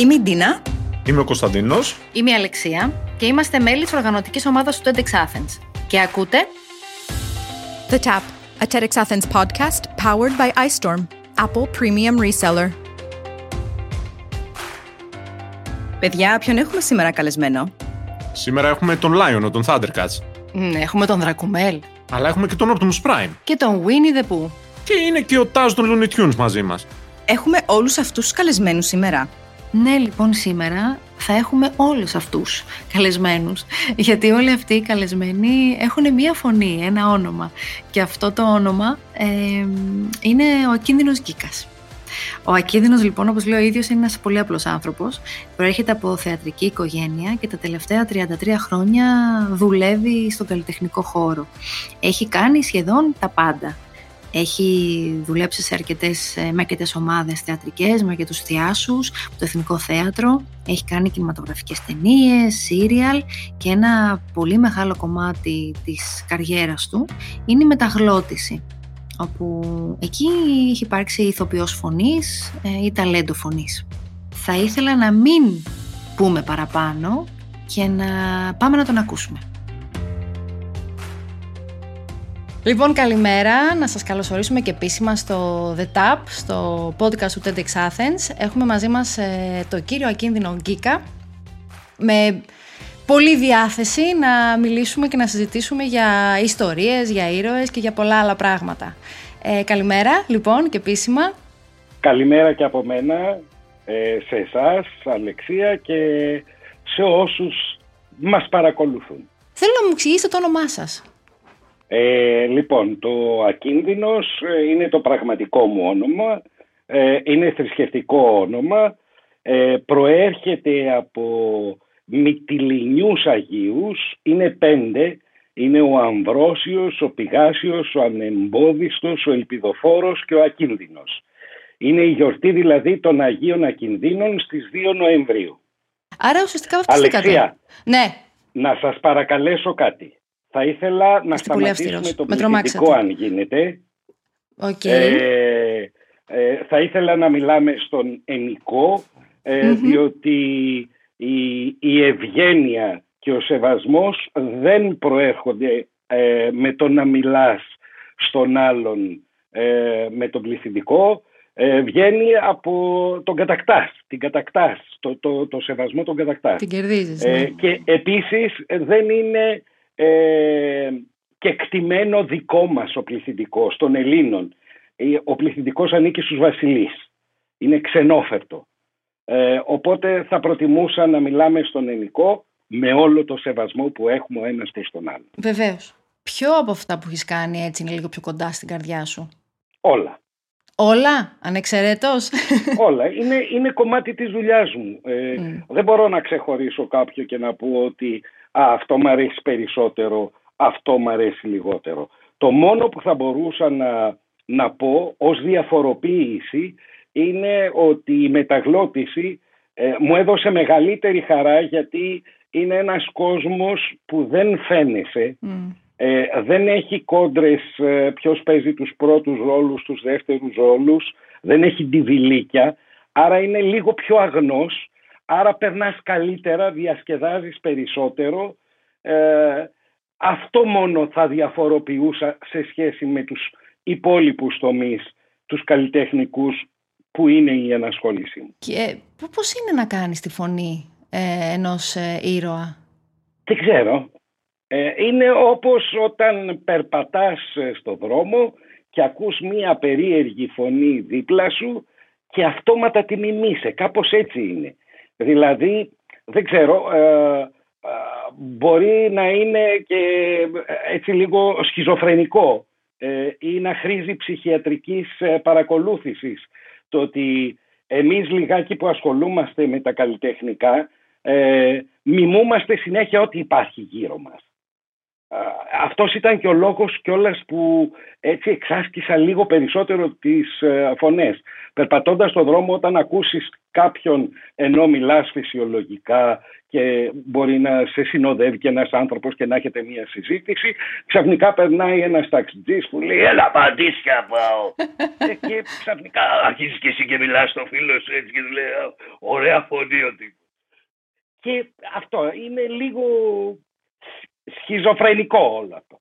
Είμαι η Ντίνα. Είμαι ο Κωνσταντίνος. Είμαι η Αλεξία και είμαστε μέλη της οργανωτικής ομάδας του TEDx Athens. Και ακούτε The Tap, a TEDx Athens podcast powered by iStorm, Apple Premium Reseller. Παιδιά, ποιον έχουμε σήμερα καλεσμένο; Σήμερα έχουμε τον Lion, τον Thundercats. Ναι, έχουμε τον Δρακουμέλ Αλλά έχουμε και τον Optimus Prime. και τον Winnie the Pooh. Και είναι και ο Taz των Looney Tunes μαζί μας. Έχουμε όλους αυτούς τους καλεσμένους σήμερα. Ναι, λοιπόν, σήμερα θα έχουμε όλους αυτούς καλεσμένους. Γιατί όλοι αυτοί οι καλεσμένοι έχουν μία φωνή, ένα όνομα. Και αυτό το όνομα ε, είναι ο Ακίνδυνος Γκίκας. Ο Ακίνδυνος, λοιπόν, όπως λέει ο ίδιος, είναι ένας πολύ απλός άνθρωπος. Προέρχεται από θεατρική οικογένεια και τα τελευταία 33 χρόνια δουλεύει στον καλλιτεχνικό χώρο. Έχει κάνει σχεδόν τα πάντα. Έχει δουλέψει σε αρκετές, ε, με αρκετές ομάδες θεατρικές, με αρκετούς θειάσους, το Εθνικό Θέατρο. Έχει κάνει κινηματογραφικές ταινίες, σύριαλ και ένα πολύ μεγάλο κομμάτι της καριέρας του είναι η μεταγλώτηση όπου εκεί έχει υπάρξει ηθοποιός φωνής ε, ή ταλέντο φωνής. Θα ήθελα να μην πούμε παραπάνω και να πάμε να τον ακούσουμε. Λοιπόν, καλημέρα. Να σας καλωσορίσουμε και επίσημα στο The Tap, στο podcast του TEDx Athens. Έχουμε μαζί μας ε, το κύριο Ακίνδυνο Γκίκα, με πολύ διάθεση να μιλήσουμε και να συζητήσουμε για ιστορίες, για ήρωες και για πολλά άλλα πράγματα. Ε, καλημέρα, λοιπόν, και επίσημα. Καλημέρα και από μένα ε, σε εσάς, Αλεξία και σε όσους μας παρακολουθούν. Θέλω να μου εξηγήσετε το όνομά σας. Ε, λοιπόν, το Ακίνδυνος ε, είναι το πραγματικό μου όνομα, ε, είναι θρησκευτικό όνομα, ε, προέρχεται από μυτιλινιούς Αγίους, είναι πέντε, είναι ο Αμβρόσιος, ο Πηγάσιος, ο Ανεμπόδιστος, ο Ελπιδοφόρος και ο Ακίνδυνος. Είναι η γιορτή δηλαδή των Αγίων Ακινδύνων στις 2 Νοεμβρίου. Άρα ουσιαστικά βαφτιστήκατε. Αλεξία, Ναι, να σας παρακαλέσω κάτι. Θα ήθελα να Είστε πολύ σταματήσουμε αυστηρός. το Με πληθυντικό τρομάξατε. αν γίνεται. οκ. Ε, ε, θα ήθελα να μιλάμε στον ενικό, ε, Μμμ. διότι η, η ευγένεια και ο σεβασμός δεν προέρχονται ε, με το να μιλάς στον άλλον ε, με τον πληθυντικό, ε, βγαίνει από τον κατακτάς, την κατακτάς, το, το, το σεβασμό τον κατακτάς. Την κερδίζεις, Ε, ναι. και επίσης ε, δεν είναι ε, κεκτημένο δικό μας ο πληθυντικός των Ελλήνων. Ε, Ο πληθυντικός ανήκει στους βασιλείς. Είναι ξενόφερτο. Ε, οπότε θα προτιμούσα να μιλάμε στον ελληνικό με όλο το σεβασμό που έχουμε ο ένας προς τον άλλο. Βεβαίως. Ποιο από αυτά που έχεις κάνει έτσι είναι λίγο πιο κοντά στην καρδιά σου; Όλα. Όλα, ανεξαιρέτως; Όλα. Είναι, είναι κομμάτι της δουλειάς μου. Ε, Μμ. Δεν μπορώ να ξεχωρίσω κάποιο και να πω ότι «Α, αυτό μου αρέσει περισσότερο, αυτό μου αρέσει λιγότερο. Το μόνο που θα μπορούσα να, να πω ως διαφοροποίηση είναι ότι η μεταγλώτηση ε, μου έδωσε μεγαλύτερη χαρά γιατί είναι ένας κόσμος που δεν φαίνεσαι, Μμ. ε, δεν έχει κόντρες ε, ποιος παίζει τους πρώτους ρόλους, τους δεύτερους ρόλους, δεν έχει ντιβιλίκια, άρα είναι λίγο πιο αγνός, άρα περνάς καλύτερα, διασκεδάζεις περισσότερο. Ε, αυτό μόνο θα διαφοροποιούσα σε σχέση με τους υπόλοιπους τομείς, τους καλλιτεχνικούς που είναι η ενασχόλησή μου. Και π- πώς είναι να κάνεις τη φωνή ε, ενός ε, ήρωα; Δεν ξέρω. Ε, είναι όπως όταν περπατάς ε, στο δρόμο και ακούς μία περίεργη φωνή δίπλα σου και αυτόματα τη μιμείσαι. Κάπως έτσι είναι. Δηλαδή, δεν ξέρω, ε, ε, μπορεί να είναι και ε, έτσι λίγο σχιζοφρενικό ε, ή να χρήζει ψυχιατρικής ε, παρακολούθησης το ότι εμείς λιγάκι που ασχολούμαστε με τα καλλιτεχνικά ε, μιμούμαστε συνέχεια ό,τι υπάρχει γύρω μας. Αυτός ήταν και ο λόγος κιόλας που έτσι εξάσκησα λίγο περισσότερο τις ε, φωνές. Περπατώντας στον δρόμο όταν ακούσεις κάποιον ενώ μιλάς φυσιολογικά και μπορεί να σε συνοδεύει και ένας άνθρωπος και να έχετε μία συζήτηση ξαφνικά περνάει ένας ταξιτζής που λέει «Έλα παντήσια πάω» και ξαφνικά αρχίζεις και εσύ και μιλάς στο φίλο σου έτσι και του λέει «Ωραία φωνή ο τύπος». Και αυτό είναι λίγο σχιζοφρενικό όλο αυτό.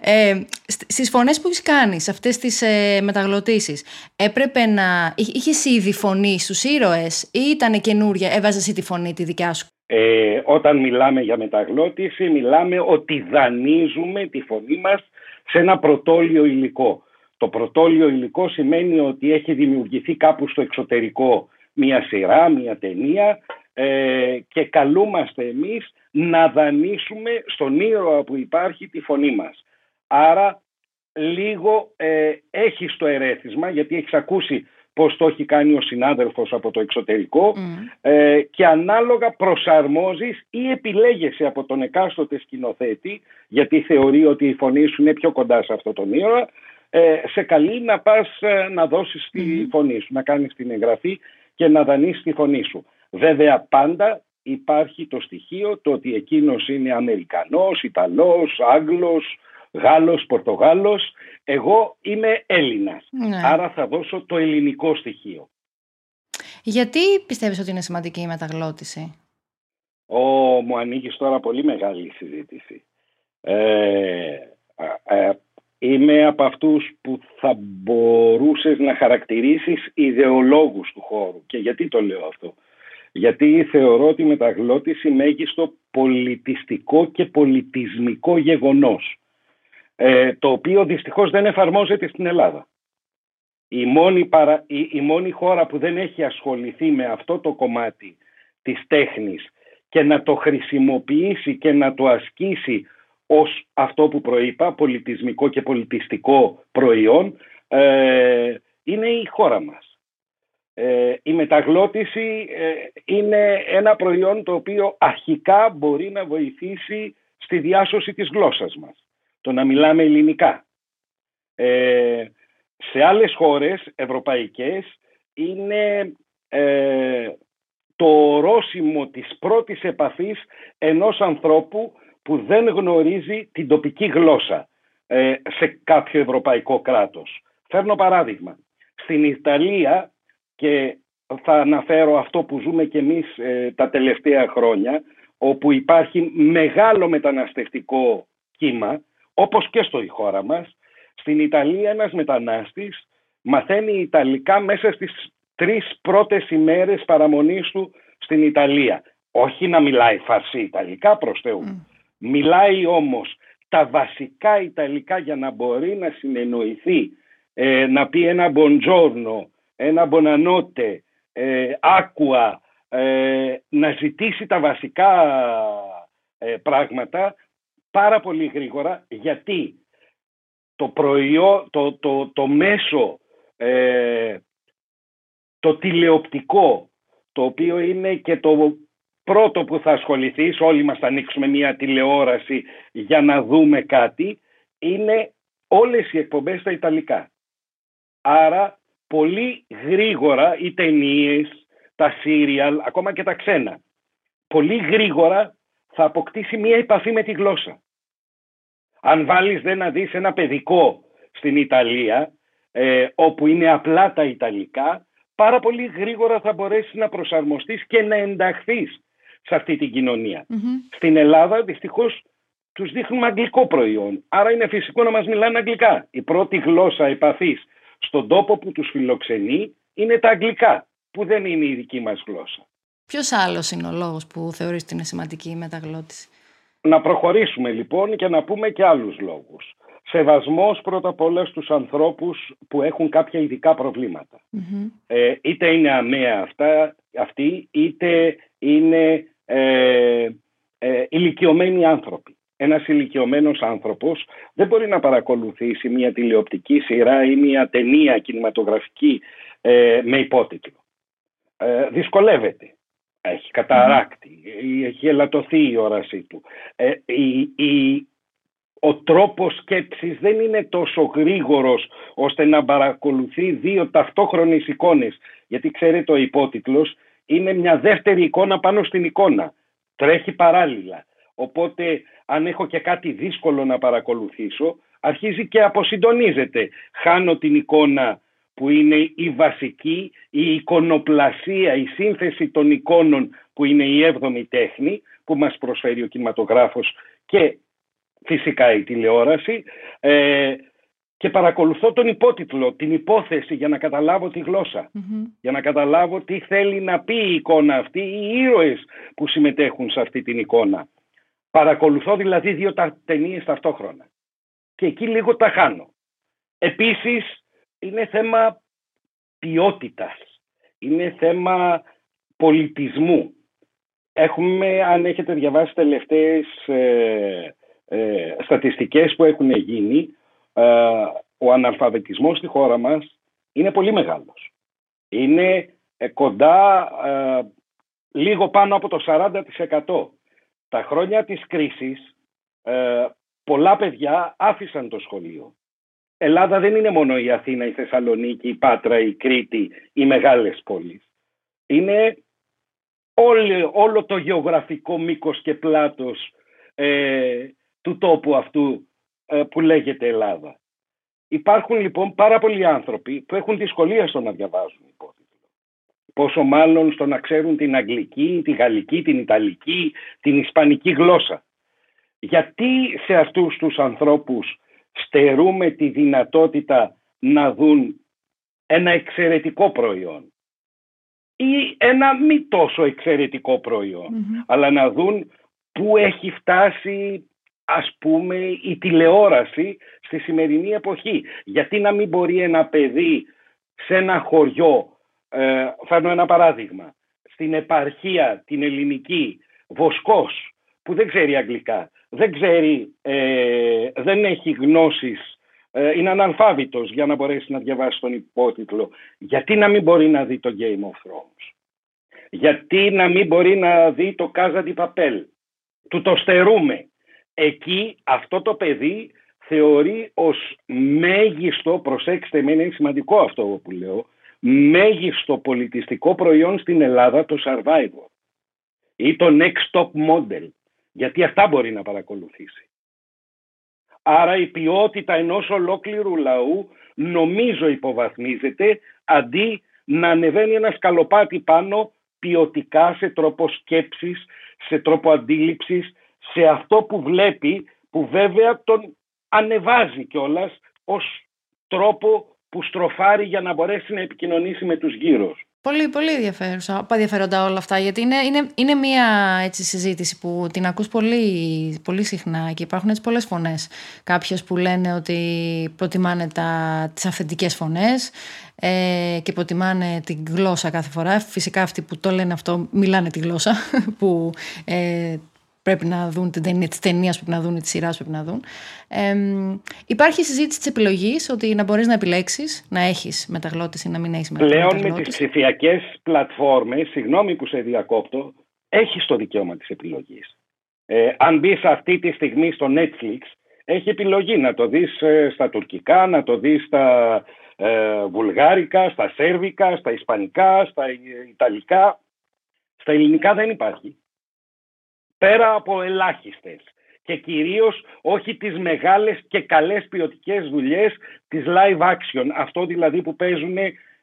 Ε, στις φωνές που έχεις κάνει, σε αυτές τις ε, μεταγλωτήσεις, έπρεπε να... είχες ήδη φωνή στους ήρωες ή ήταν καινούρια, έβαζες εσύ τη φωνή τη δικιά σου; Ε, όταν μιλάμε για μεταγλώτηση, μιλάμε ότι δανείζουμε τη φωνή μας σε ένα πρωτόλιο υλικό. Το πρωτόλιο υλικό σημαίνει ότι έχει δημιουργηθεί κάπου στο εξωτερικό μία σειρά, μία ταινία ε, και καλούμαστε εμείς να δανείσουμε στον ήρωα που υπάρχει τη φωνή μας. Άρα λίγο ε, έχεις το ερέθισμα γιατί έχεις ακούσει πώς το έχει κάνει ο συνάδελφος από το εξωτερικό ε, και ανάλογα προσαρμόζεις ή επιλέγεσαι από τον εκάστοτε σκηνοθέτη γιατί θεωρεί ότι η φωνή σου είναι πιο κοντά σε αυτό τον ήρωα ε, σε καλεί να πας ε, να δώσεις τη φωνή σου, να κάνεις την εγγραφή και να δανείς τη φωνή σου. Βέβαια πάντα υπάρχει το στοιχείο το ότι εκείνος είναι Αμερικανός, Ιταλός, Άγγλος, Γάλλος, Πορτογάλος. Εγώ είμαι Έλληνας. Ναι. Άρα θα δώσω το ελληνικό στοιχείο. Γιατί πιστεύεις ότι είναι σημαντική η μεταγλώτηση; Ω, μου ανοίγει τώρα πολύ μεγάλη συζήτηση. Ε, ε, είμαι από αυτούς που θα μπορούσες να χαρακτηρίσεις ιδεολόγους του χώρου. Και γιατί το λέω αυτό; Γιατί θεωρώ τη μεταγλώτηση μέγιστο πολιτιστικό και πολιτισμικό γεγονός, ε, το οποίο δυστυχώς δεν εφαρμόζεται στην Ελλάδα. Η μόνη, παρα, η, μόνη χώρα που δεν έχει ασχοληθεί με αυτό το κομμάτι της τέχνης και να το χρησιμοποιήσει και να το ασκήσει ως αυτό που προείπα, πολιτισμικό και πολιτιστικό προϊόν, ε, είναι η χώρα μας. Ε, η μεταγλώτηση ε, είναι ένα προϊόν το οποίο αρχικά μπορεί να βοηθήσει στη διάσωση της γλώσσας μας. Το να μιλάμε ελληνικά. Ε, σε άλλες χώρες ευρωπαϊκές είναι το ορόσημο της πρώτης επαφής ενός ανθρώπου που δεν γνωρίζει την τοπική γλώσσα σε κάποιο ευρωπαϊκό κράτος. Φέρνω παράδειγμα. Στην Ιταλία και θα αναφέρω αυτό που ζούμε και εμείς ε, τα τελευταία χρόνια όπου υπάρχει μεγάλο μεταναστευτικό κύμα όπως και στο η χώρα μας. Στην Ιταλία ένας μετανάστης μαθαίνει Ιταλικά μέσα στις τρεις πρώτες ημέρες παραμονής του στην Ιταλία. Όχι να μιλάει φαρσί Ιταλικά προς Θεού. Μιλάει όμως τα βασικά Ιταλικά για να μπορεί να συνεννοηθεί ε, να πει ένα μποντζόρνο ένα μπονανότε, ε, άκουα, ε, να ζητήσει τα βασικά ε, πράγματα πάρα πολύ γρήγορα γιατί το προϊόν, το, το, το μέσο, ε, το τηλεοπτικό, το οποίο είναι και το πρώτο που θα ασχοληθείς, όλοι μας θα ανοίξουμε μια τηλεόραση για να δούμε κάτι, είναι όλες οι εκπομπές στα Ιταλικά. Άρα πολύ γρήγορα οι ταινίες, τα σύριαλ, ακόμα και τα ξένα, πολύ γρήγορα θα αποκτήσει μία επαφή με τη γλώσσα. Αν βάλεις δεν να δεις ένα παιδικό στην Ιταλία, ε, όπου είναι απλά τα Ιταλικά, πάρα πολύ γρήγορα θα μπορέσεις να προσαρμοστείς και να ενταχθείς σε αυτή την κοινωνια Στην Ελλάδα δυστυχώς τους δείχνουμε αγγλικό προϊόν. Άρα είναι φυσικό να μας μιλάνε αγγλικά. Η πρώτη γλώσσα επαφής στον τόπο που τους φιλοξενεί είναι τα αγγλικά, που δεν είναι η δική μας γλώσσα. Ποιος άλλος είναι ο λόγος που θεωρείς ότι είναι σημαντική η μεταγλώτηση; Να προχωρήσουμε λοιπόν και να πούμε και άλλους λόγους. Σεβασμός πρώτα απ' όλα στους ανθρώπους που έχουν κάποια ειδικά Ε, είτε είναι αμαία αυτά, αυτοί, είτε είναι ε, ε, ηλικιωμένοι άνθρωποι ένας ηλικιωμένος άνθρωπος δεν μπορεί να παρακολουθήσει μια τηλεοπτική σειρά ή μια ταινία κινηματογραφική ε, με υπότιτλο. Ε, δυσκολεύεται. Έχει καταράκτη, έχει ελαττωθεί η όρασή του. Ε, η, η, ο τρόπος σκέψης δεν είναι τόσο γρήγορος ώστε να παρακολουθεί δύο ταυτόχρονες εικόνες. Γιατί ξέρετε ο υπότιτλος είναι μια δεύτερη εικόνα πάνω στην εικόνα. Τρέχει παράλληλα. Οπότε αν έχω και κάτι δύσκολο να παρακολουθήσω αρχίζει και αποσυντονίζεται. Χάνω την εικόνα που είναι η βασική, η εικονοπλασία, η σύνθεση των εικόνων που είναι η έβδομη τέχνη που μας προσφέρει ο κινηματογράφος και φυσικά η τηλεόραση ε, και παρακολουθώ τον υπότιτλο, την υπόθεση για να καταλάβω τη γλωσσα για να καταλάβω τι θέλει να πει η εικόνα αυτή, οι ήρωες που συμμετέχουν σε αυτή την εικόνα. Παρακολουθώ δηλαδή δύο τα ταινίες ταυτόχρονα και εκεί λίγο τα χάνω. Επίσης είναι θέμα ποιότητας, είναι θέμα πολιτισμού. Έχουμε, αν έχετε διαβάσει τελευταίες ε, ε, στατιστικές που έχουν γίνει, ε, ο αναλφαβητισμός στη χώρα μας είναι πολύ μεγάλος. Είναι ε, κοντά ε, λίγο πάνω από το 40%. Τα χρόνια της κρίσης πολλά παιδιά άφησαν το σχολείο. Ελλάδα δεν είναι μόνο η Αθήνα, η Θεσσαλονίκη, η Πάτρα, η Κρήτη, οι μεγάλες πόλεις. Είναι όλο, όλο το γεωγραφικό μήκος και πλάτος ε, του τόπου αυτού ε, που λέγεται Ελλάδα. Υπάρχουν λοιπόν πάρα πολλοί άνθρωποι που έχουν δυσκολία στο να διαβάζουν υπότιτλο. Πόσο μάλλον στο να ξέρουν την αγγλική, τη γαλλική, την ιταλική, την ισπανική γλώσσα. Γιατί σε αυτούς τους ανθρώπους στερούμε τη δυνατότητα να δουν ένα εξαιρετικό προϊόν ή ένα μη τόσο εξαιρετικό αλλά να δουν πού έχει φτάσει ας πούμε η τηλεόραση στη σημερινή εποχή. Γιατί να μην μπορεί ένα παιδί σε ένα χωριό, ε, φέρνω ένα παράδειγμα, στην επαρχία την ελληνική, Βοσκός, που δεν ξέρει αγγλικά, δεν ξέρει, ε, δεν έχει γνώσεις, ε, είναι αναλφάβητος για να μπορέσει να διαβάσει τον υπότιτλο. Γιατί να μην μπορεί να δει το Game of Thrones; Γιατί να μην μπορεί να δει το Casa di Papel; Του το στερούμε εκεί αυτό το παιδί θεωρεί ως μέγιστο, προσέξτε με είναι σημαντικό αυτό που λέω, μέγιστο πολιτιστικό προϊόν στην Ελλάδα το Survivor ή το Next Top Model, γιατί αυτά μπορεί να παρακολουθήσει. Άρα η ποιότητα ενός ολόκληρου λαού νομίζω υποβαθμίζεται αντί να ανεβαίνει ένα σκαλοπάτι πάνω ποιοτικά σε τρόπο σκέψης, σε τρόπο αντίληψης, σε αυτό που βλέπει, που βέβαια τον ανεβάζει κιόλας ως τρόπο που στροφάρει για να μπορέσει να επικοινωνήσει με τους γύρω. Πολύ, πολύ ενδιαφέρουσα, ενδιαφέροντα όλα αυτά, γιατί είναι, είναι, είναι μια έτσι, συζήτηση που την ακούς πολύ, πολύ συχνά και υπάρχουν έτσι πολλές φωνές. Κάποιες που λένε ότι προτιμάνε τα, τις αυθεντικές φωνές ε, και προτιμάνε την γλώσσα κάθε φορά. Φυσικά αυτοί που το λένε αυτό μιλάνε τη γλώσσα, που ε, πρέπει να δουν την ταινία, της ταινίας πρέπει να δουν, της σειράς πρέπει να δουν. Ε, υπάρχει συζήτηση της επιλογής ότι να μπορείς να επιλέξεις να έχεις μεταγλώτηση ή να μην έχεις μεταγλώτηση. Πλέον με τις ψηφιακές πλατφόρμες, συγγνώμη που σε διακόπτω, έχεις το δικαίωμα της επιλογής. Ε, αν μπεις αυτή τη στιγμή στο Netflix, έχει επιλογή να το δεις ε, στα τουρκικά, να το δεις στα ε, βουλγάρικα, στα σέρβικα, στα ισπανικά, στα ιταλικά. Στα ελληνικά δεν υπάρχει πέρα από ελάχιστες και κυρίως όχι τις μεγάλες και καλές ποιοτικές δουλειές της live action, αυτό δηλαδή που παίζουν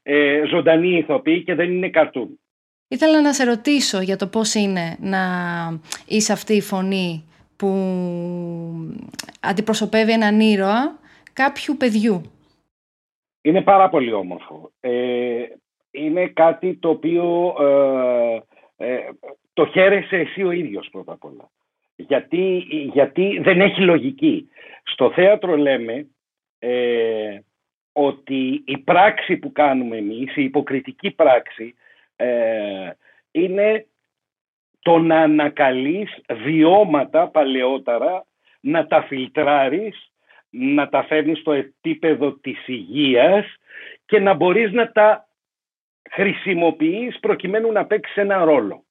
ε, ζωντανοί ηθοποιοί και δεν είναι καρτούν. Ήθελα να σε ρωτήσω για το πώς είναι να είσαι αυτή η φωνή που αντιπροσωπεύει έναν ήρωα κάποιου παιδιού. Είναι πάρα πολύ όμορφο. Ε, είναι κάτι το οποίο ε, ε το χαίρεσαι εσύ ο ίδιος πρώτα απ' όλα. Γιατί, γιατί δεν έχει λογική. Στο θέατρο λέμε ε, ότι η πράξη που κάνουμε εμείς, η υποκριτική πράξη, ε, είναι το να ανακαλείς βιώματα παλαιότερα, να τα φιλτράρεις, να τα φέρνεις στο επίπεδο της υγείας και να μπορείς να τα χρησιμοποιείς προκειμένου να παίξεις ένα ρόλο.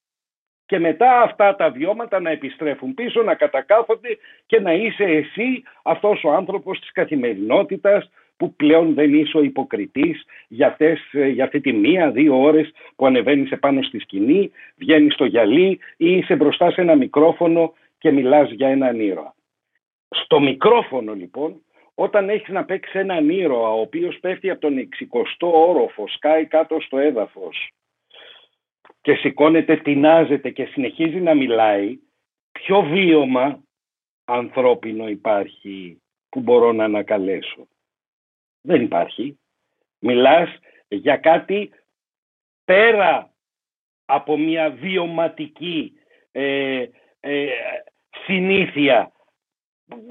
Και μετά αυτά τα βιώματα να επιστρέφουν πίσω, να κατακάθονται και να είσαι εσύ αυτός ο άνθρωπος της καθημερινότητας που πλέον δεν είσαι ο υποκριτής για, αυτές, για αυτή τη μία-δύο ώρες που ανεβαίνεις επάνω στη σκηνή, βγαίνεις στο γυαλί ή είσαι μπροστά σε ένα μικρόφωνο και μιλάς για έναν ήρωα. Στο μικρόφωνο λοιπόν, όταν έχεις να παίξεις έναν ήρωα ο οποίος πέφτει από τον 60ο όροφο, σκάει κάτω στο έδαφος και σηκώνεται, τεινάζεται και συνεχίζει να μιλάει, ποιο βίωμα ανθρώπινο υπάρχει που μπορώ να ανακαλέσω. Δεν υπάρχει. Μιλάς για κάτι πέρα από μια βιωματική ε, ε, συνήθεια.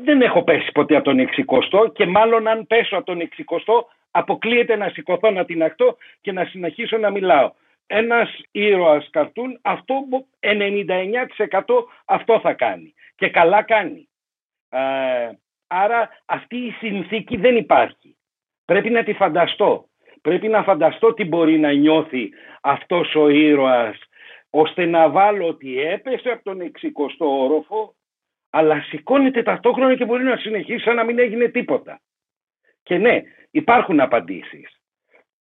Δεν έχω πέσει ποτέ από τον 60 και μάλλον αν πέσω από τον 60 αποκλείεται να σηκωθώ να την ακτώ και να συνεχίσω να μιλάω. Ένας ήρωας καρτούν αυτό 99% αυτό θα κάνει και καλά κάνει. Ε, άρα αυτή η συνθήκη δεν υπάρχει. Πρέπει να τη φανταστώ. Πρέπει να φανταστώ τι μπορεί να νιώθει αυτός ο ήρωας ώστε να βάλω ότι έπεσε από τον 60ο όροφο αλλά σηκώνεται ταυτόχρονα και μπορεί να συνεχίσει σαν να μην έγινε τίποτα. Και ναι, υπάρχουν απαντήσεις.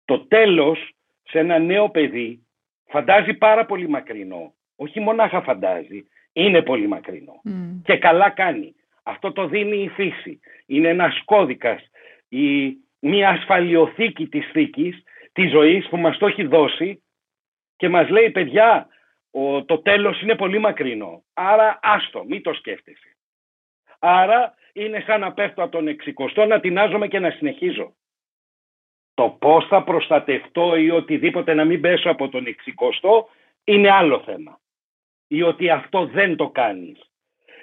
Το τέλος σε ένα νέο παιδί φαντάζει πάρα πολύ μακρινό. Όχι μονάχα φαντάζει, είναι πολύ μακρινό. Και καλά κάνει. Αυτό το δίνει η φύση. Είναι ένας κώδικας. Η, μια ασφαλιοθήκη της θήκης, της ζωής που μας το έχει δώσει και μας λέει παιδιά ο, το τέλος είναι πολύ μακρινό. Άρα άστο, μην το σκέφτεσαι. Άρα είναι σαν να πέφτω από τον εξικοστό να τεινάζομαι και να συνεχίζω. Το πώς θα προστατευτώ ή οτιδήποτε να μην πέσω από τον εξικοστό είναι άλλο θέμα. Ή ότι αυτό δεν το κάνεις.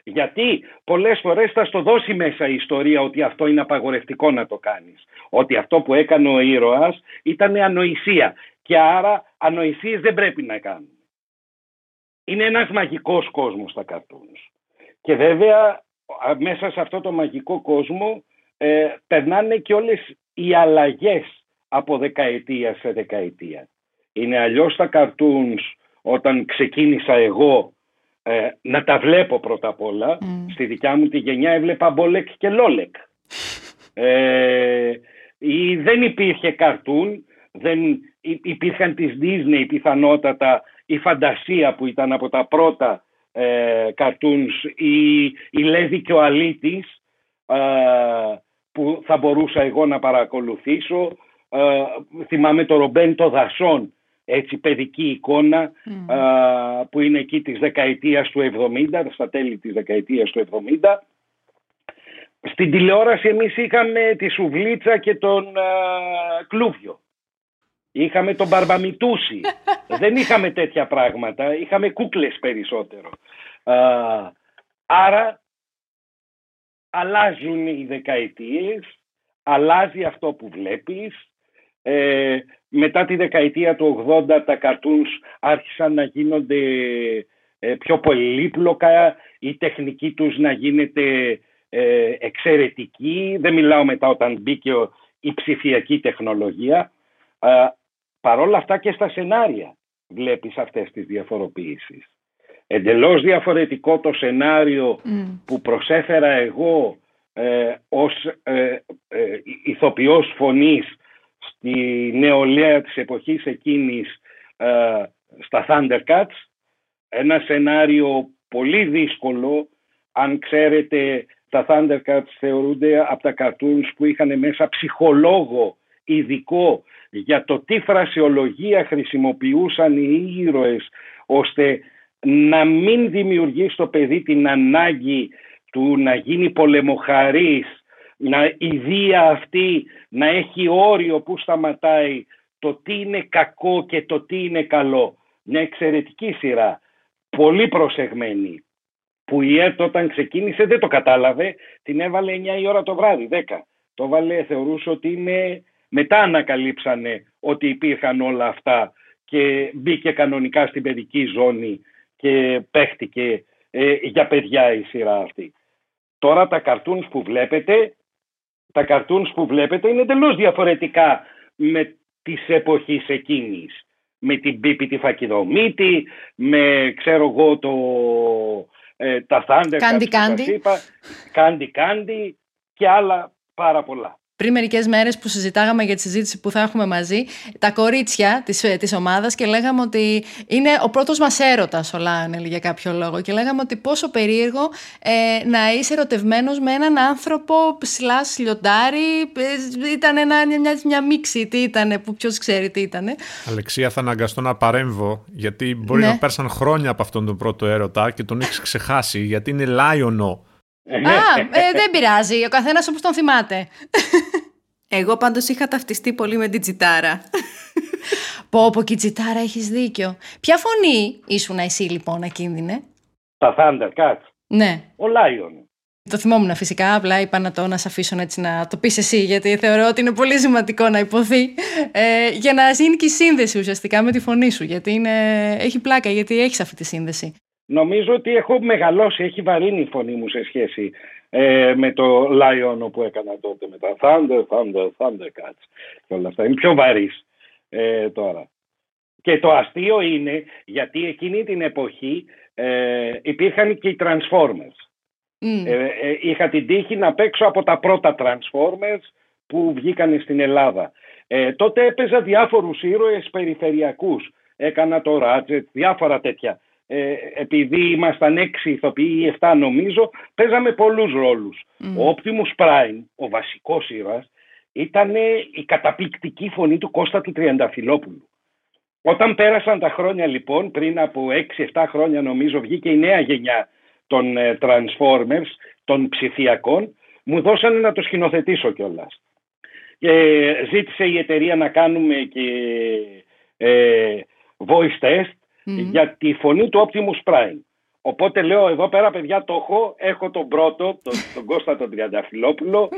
Γιατί πολλές φορές θα στο δώσει μέσα η ιστορία ότι αυτό είναι απαγορευτικό να το κάνεις. Ότι αυτό που έκανε ο ήρωας ήταν ανοησία και άρα ανοησίες δεν πρέπει να κάνουν. Είναι ένας μαγικός κόσμος τα καρτούνς. Και βέβαια μέσα σε αυτό το μαγικό κόσμο ε, περνάνε και όλες οι αλλαγές από δεκαετία σε δεκαετία. Είναι αλλιώς τα καρτούνς όταν ξεκίνησα εγώ ε, να τα βλέπω πρώτα απ' όλα. Στη δικιά μου τη γενιά έβλεπα Μπόλεκ και Λόλεκ. Ε, ή δεν υπήρχε καρτούν, δεν υπήρχαν τις Disney πιθανότατα η φαντασία που ήταν από τα πρώτα ε, καρτούνς, η, η Λέδη και ο Αλίτης ε, που θα μπορούσα εγώ να παρακολουθήσω. Ε, θυμάμαι το Ρομπέν το Δασόν έτσι παιδική εικόνα που είναι εκεί της δεκαετίας του 70, στα τέλη της δεκαετίας του 70. Στην τηλεόραση εμείς είχαμε τη Σουβλίτσα και τον Κλούβιο. Είχαμε τον Μπαρμπαμιτούση. Δεν είχαμε τέτοια πράγματα. Είχαμε κούκλες περισσότερο. άρα αλλάζουν οι δεκαετίες, αλλάζει αυτό που βλέπεις, ε, μετά τη δεκαετία του 80 τα καρτούνς άρχισαν να γίνονται ε, πιο πολύπλοκα, η τεχνική τους να γίνεται ε, εξαιρετική. Δεν μιλάω μετά όταν μπήκε η ψηφιακή τεχνολογία. Ε, παρόλα αυτά και στα σενάρια βλέπεις αυτές τις διαφοροποιήσεις. Εντελώς διαφορετικό το σενάριο που προσέφερα εγώ ε, ως ε, ε, ηθοποιός φωνής στη νεολαία της εποχής εκείνης ε, στα Thundercats. Ένα σενάριο πολύ δύσκολο, αν ξέρετε τα Thundercats θεωρούνται από τα cartoons που είχαν μέσα ψυχολόγο ειδικό για το τι φρασιολογία χρησιμοποιούσαν οι ήρωες ώστε να μην δημιουργεί στο παιδί την ανάγκη του να γίνει πολεμοχαρής να, η βία αυτή να έχει όριο που σταματάει το τι είναι κακό και το τι είναι καλό. Μια εξαιρετική σειρά, πολύ προσεγμένη, που η ΕΡΤ όταν ξεκίνησε δεν το κατάλαβε, την έβαλε 9 η ώρα το βράδυ, 10. Το βάλε, θεωρούσε ότι είναι... Μετά ανακαλύψανε ότι υπήρχαν όλα αυτά και μπήκε κανονικά στην παιδική ζώνη και παίχτηκε ε, για παιδιά η σειρά αυτή. Τώρα τα καρτούνς που βλέπετε τα καρτούνς που βλέπετε είναι εντελώς διαφορετικά με τις εποχής εκείνης. με την Πίπη τη Φακιδομήτη, με ξέρω εγώ το, ε, τα Thunder Κάντι Κάντι, Κάντι Κάντι και άλλα πάρα πολλά πριν μερικές μέρες που συζητάγαμε για τη συζήτηση που θα έχουμε μαζί, τα κορίτσια της της ομάδας και λέγαμε ότι είναι ο πρώτος μας έρωτας ο Λάνελ για κάποιο λόγο. Και λέγαμε ότι πόσο περίεργο ε, να είσαι ερωτευμένος με έναν άνθρωπο ψηλά λιοντάρι. Ε, ήταν ένα, μια, μια μίξη, τι ήταν, που ποιος ξέρει τι ήταν. Αλεξία, θα αναγκαστώ να παρέμβω, γιατί μπορεί ναι. να πέρασαν χρόνια από αυτόν τον πρώτο έρωτα και τον έχεις ξεχάσει, γιατί είναι λάιονο Α, ε, δεν πειράζει. Ο καθένας όπως τον θυμάται. Εγώ πάντως είχα ταυτιστεί πολύ με την τσιτάρα. πω πω και η τσιτάρα έχεις δίκιο. Ποια φωνή ήσουν εσύ λοιπόν ακίνδυνε; Τα Thundercats. Ναι. Ο Λάιον. Το θυμόμουν φυσικά, απλά είπα να το να σε αφήσω έτσι να το πεις εσύ γιατί θεωρώ ότι είναι πολύ σημαντικό να υποθεί ε, για να γίνει και η σύνδεση ουσιαστικά με τη φωνή σου γιατί είναι, έχει πλάκα γιατί έχεις αυτή τη σύνδεση. Νομίζω ότι έχω μεγαλώσει, έχει βαρύνει η φωνή μου σε σχέση ε, με το Lion που έκανα τότε με τα Thunder, Thunder, Thundercats και όλα αυτά. Είναι πιο βαρύς ε, τώρα. Και το αστείο είναι γιατί εκείνη την εποχή ε, υπήρχαν και οι Transformers. Ε, ε, είχα την τύχη να παίξω από τα πρώτα Transformers που βγήκαν στην Ελλάδα. Ε, τότε έπαιζα διάφορους ήρωες περιφερειακούς. Έκανα το Ratchet, διάφορα τέτοια ε, επειδή ήμασταν έξι ηθοποιοί ή εφτά νομίζω, παίζαμε πολλούς ρόλους. Ο Optimus Prime, ο βασικός ήρωας, ήταν η καταπληκτική φωνή του Κώστα του Τριανταφυλόπουλου. Όταν πέρασαν τα χρόνια λοιπόν, πριν από 6-7 χρόνια νομίζω, βγήκε η νέα γενιά των ε, Transformers, των ψηφιακών, μου δώσανε να το σκηνοθετήσω κιόλας. Ε, ζήτησε η εταιρεία να κάνουμε και ε, voice test για τη φωνή του Optimus Prime. Οπότε λέω εδώ πέρα παιδιά το έχω, έχω τον πρώτο, τον, τον Κώστα τον Τριανταφυλόπουλο,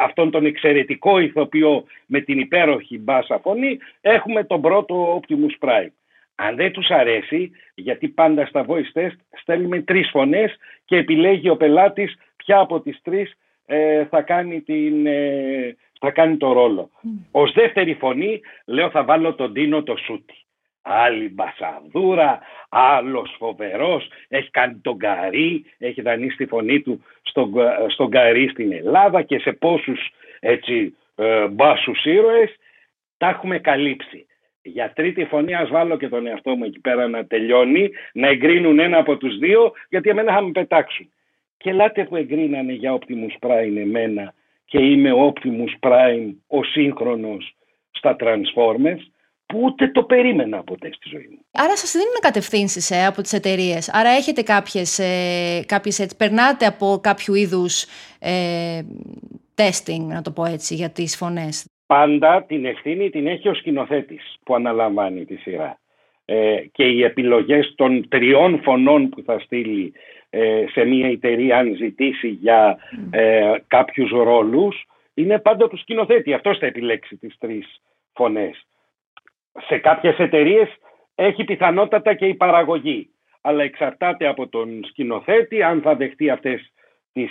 αυτόν τον εξαιρετικό ηθοποιό με την υπέροχη μπάσα φωνή, έχουμε τον πρώτο Optimus Prime. Αν δεν τους αρέσει, γιατί πάντα στα voice test στέλνουμε τρεις φωνές και επιλέγει ο πελάτης ποια από τις τρεις ε, θα, κάνει την, ε, θα κάνει το ρόλο. Mm. Ως δεύτερη φωνή λέω θα βάλω τον Τίνο το Σούτι άλλη μπασανδούρα, άλλος φοβερός, έχεις κάνει τον Καρί, έχει δανείσει τη φωνή του στον, στον Καρί στην Ελλάδα και σε πόσους έτσι ε, μπάσους ήρωες, τα έχουμε καλύψει. Για τρίτη φωνή ας βάλω και τον εαυτό μου εκεί πέρα να τελειώνει, να εγκρίνουν ένα από τους δύο, γιατί εμένα θα με πετάξουν. Και ελάτε που εγκρίνανε για Optimus Prime εμένα και είμαι Optimus Prime ο σύγχρονος στα Transformers, που ούτε το περίμενα ποτέ στη ζωή μου. Άρα σας δίνουν κατευθύνσεις ε, από τις εταιρείες. Άρα έχετε κάποιες, ε, κάποιες έτσι, περνάτε από κάποιο είδους ε, testing, να το πω έτσι, για τις φωνές. Πάντα την ευθύνη την έχει ο σκηνοθέτης που αναλαμβάνει τη σειρά. Ε, και οι επιλογές των τριών φωνών που θα στείλει ε, σε μια εταιρεία αν ζητήσει για ε, κάποιους ρόλους είναι πάντα του σκηνοθέτη. Αυτός θα επιλέξει τις τρεις φωνές σε κάποιες εταιρείες έχει πιθανότατα και η παραγωγή. Αλλά εξαρτάται από τον σκηνοθέτη αν θα δεχτεί αυτές τις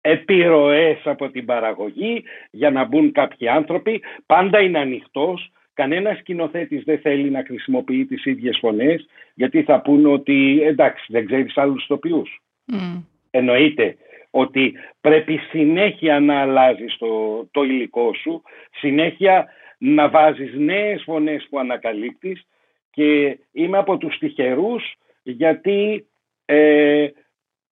επιρροές από την παραγωγή για να μπουν κάποιοι άνθρωποι. Πάντα είναι ανοιχτός. Κανένας σκηνοθέτης δεν θέλει να χρησιμοποιεί τις ίδιες φωνές γιατί θα πούν ότι εντάξει δεν ξέρεις άλλους τοπιούς. Mm. Εννοείται ότι πρέπει συνέχεια να αλλάζεις το, το υλικό σου, συνέχεια να βάζεις νέες φωνές που ανακαλύπτεις και είμαι από τους τυχερούς γιατί ε,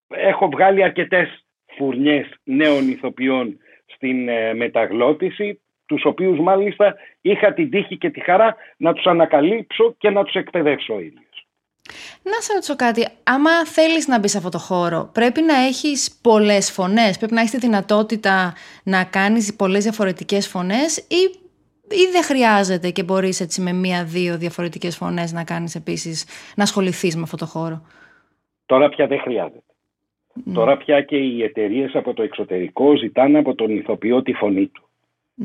έχω βγάλει αρκετές φουρνιές νέων ηθοποιών στην ε, μεταγλώτηση τους οποίους μάλιστα είχα την τύχη και τη χαρά να τους ανακαλύψω και να τους εκπαιδεύσω ο ίδιος. Να σε ρωτήσω κάτι, άμα θέλεις να μπεις σε αυτό το χώρο, πρέπει να έχεις πολλές φωνές, πρέπει να έχεις τη δυνατότητα να κάνεις πολλές διαφορετικές φωνές ή ή δεν χρειάζεται και μπορείς έτσι με μία-δύο διαφορετικές φωνές να κάνεις επίσης, να ασχοληθείς με αυτό το χώρο; Τώρα πια δεν χρειάζεται. Τώρα πια και οι εταιρείες από το εξωτερικό ζητάνε από τον ηθοποιό τη φωνή του.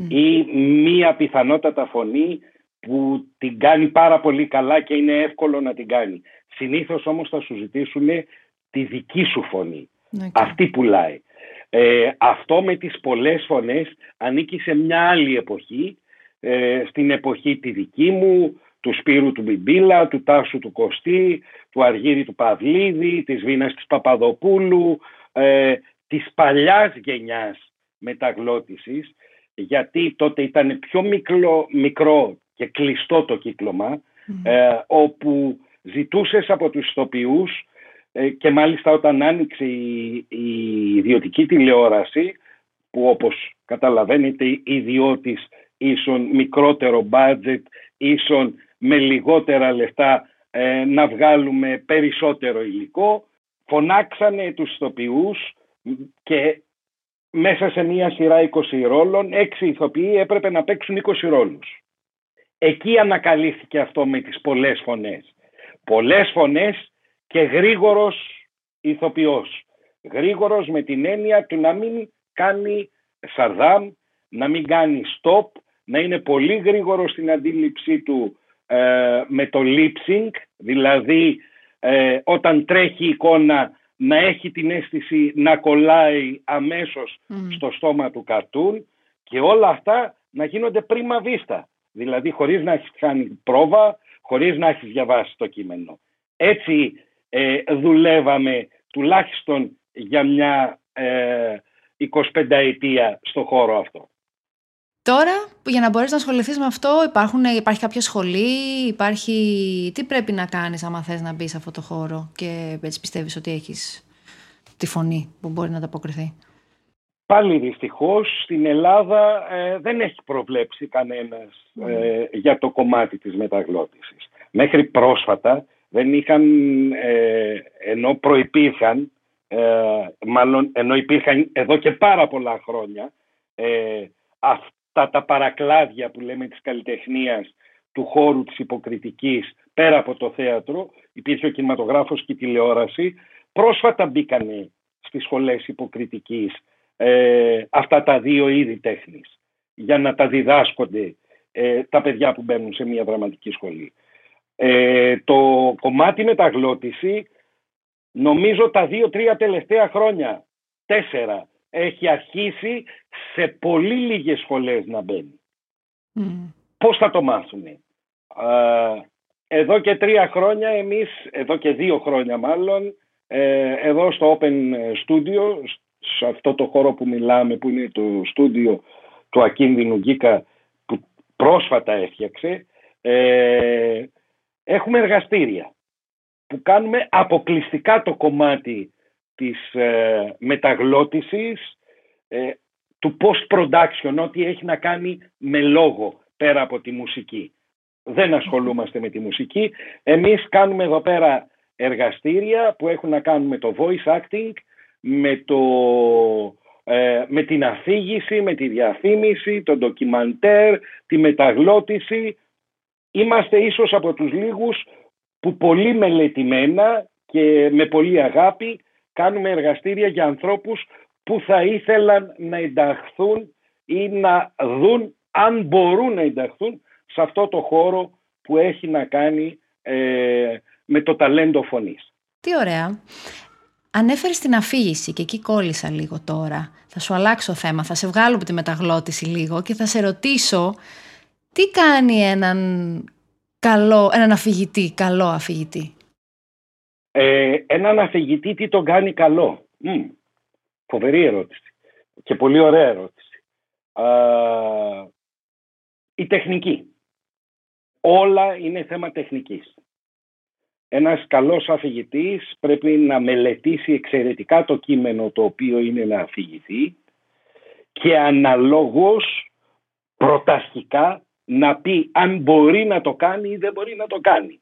Ή μία πιθανότατα φωνή που την κάνει πάρα πολύ καλά και είναι εύκολο να την κάνει. Συνήθως όμως θα σου ζητήσουν τη δική σου φωνή. Αυτή πουλάει. Ε, αυτό με τις πολλές φωνές ανήκει σε μια άλλη εποχή ε, στην εποχή τη δική μου, του Σπύρου του Μπιμπίλα, του Τάσου του Κωστή, του Αργύρη του Παυλίδη, της Βίνας της Παπαδοπούλου, ε, της παλιάς γενιάς μεταγλώτησης, γιατί τότε ήταν πιο μικρό, μικρό και κλειστό το κύκλωμα, ε, όπου ζητούσες από τους ηθοποιούς ε, και μάλιστα όταν άνοιξε η, η ιδιωτική τηλεόραση, που όπως καταλαβαίνετε ιδιώτης ίσον μικρότερο budget, ίσον με λιγότερα λεφτά ε, να βγάλουμε περισσότερο υλικό. Φωνάξανε τους ηθοποιούς και μέσα σε μία σειρά 20 ρόλων, έξι ηθοποιοί έπρεπε να παίξουν 20 ρόλους. Εκεί ανακαλύφθηκε αυτό με τις πολλές φωνές. Πολλές φωνές και γρήγορος ηθοποιός. Γρήγορος με την έννοια του να μην κάνει σαρδάμ, να μην κάνει stop, να είναι πολύ γρήγορο στην αντίληψή του ε, με το lip sync, δηλαδή ε, όταν τρέχει η εικόνα να έχει την αίσθηση να κολλάει αμέσως στο στόμα του καρτούν και όλα αυτά να γίνονται πρίμα βίστα, δηλαδή χωρίς να έχεις κάνει πρόβα, χωρίς να έχεις διαβάσει το κείμενο. Έτσι ε, δουλεύαμε τουλάχιστον για μια 25 ετία στο χώρο αυτό. Τώρα, για να μπορείς να ασχοληθείς με αυτό, υπάρχουν, υπάρχει κάποια σχολή, υπάρχει... Τι πρέπει να κάνεις άμα θες να μπεις σε αυτό το χώρο και έτσι πιστεύεις ότι έχεις τη φωνή που μπορεί να ανταποκριθεί; Πάλι δυστυχώς στην Ελλάδα ε, δεν έχει προβλέψει κανένας ε, για το κομμάτι της μεταγλώτησης. Μέχρι πρόσφατα δεν είχαν, ε, ενώ προϋπήρχαν, μάλλον ενώ υπήρχαν εδώ και πάρα πολλά χρόνια, αυτά τα παρακλάδια που λέμε της καλλιτεχνίας του χώρου της υποκριτικής πέρα από το θέατρο, υπήρχε ο κινηματογράφος και η τηλεόραση, πρόσφατα μπήκανε στις σχολές υποκριτικής ε, αυτά τα δύο είδη τέχνης για να τα διδάσκονται ε, τα παιδιά που μπαίνουν σε μια δραματική σχολή. Ε, το κομμάτι μεταγλώτηση νομίζω τα δύο-τρία τελευταία χρόνια, τέσσερα, έχει αρχίσει σε πολύ λίγες σχολές να μπαίνει. Mm. Πώς θα το μάθουμε. Εδώ και τρία χρόνια εμείς, εδώ και δύο χρόνια μάλλον, ε, εδώ στο Open Studio, σε αυτό το χώρο που μιλάμε που είναι το στούντιο του Ακίνδυνου Γκίκα που πρόσφατα έφτιαξε, ε, έχουμε εργαστήρια που κάνουμε αποκλειστικά το κομμάτι της ε, μεταγλώτησης, ε, του post-production, ό,τι έχει να κάνει με λόγο πέρα από τη μουσική. Δεν ασχολούμαστε με τη μουσική. Εμείς κάνουμε εδώ πέρα εργαστήρια που έχουν να κάνουν με το voice acting, με, το, ε, με την αφήγηση, με τη διαφήμιση, το ντοκιμαντέρ, τη μεταγλώτηση. Είμαστε ίσως από τους λίγους που πολύ μελετημένα και με πολύ αγάπη κάνουμε εργαστήρια για ανθρώπους που θα ήθελαν να ενταχθούν ή να δουν αν μπορούν να ενταχθούν σε αυτό το χώρο που έχει να κάνει ε, με το ταλέντο φωνής. Τι ωραία. Ανέφερες την αφήγηση και εκεί κόλλησα λίγο τώρα. Θα σου αλλάξω θέμα, θα σε βγάλω από τη μεταγλώτηση λίγο και θα σε ρωτήσω τι κάνει έναν καλό, έναν αφηγητή, καλό αφηγητή; Ε, έναν αφηγητή τι τον κάνει καλό. Μ, φοβερή ερώτηση και πολύ ωραία ερώτηση. η τεχνική. Όλα είναι θέμα τεχνικής. Ένας καλός αφηγητής πρέπει να μελετήσει εξαιρετικά το κείμενο το οποίο είναι να αφηγηθεί και αναλόγως προταστικά να πει αν μπορεί να το κάνει ή δεν μπορεί να το κάνει.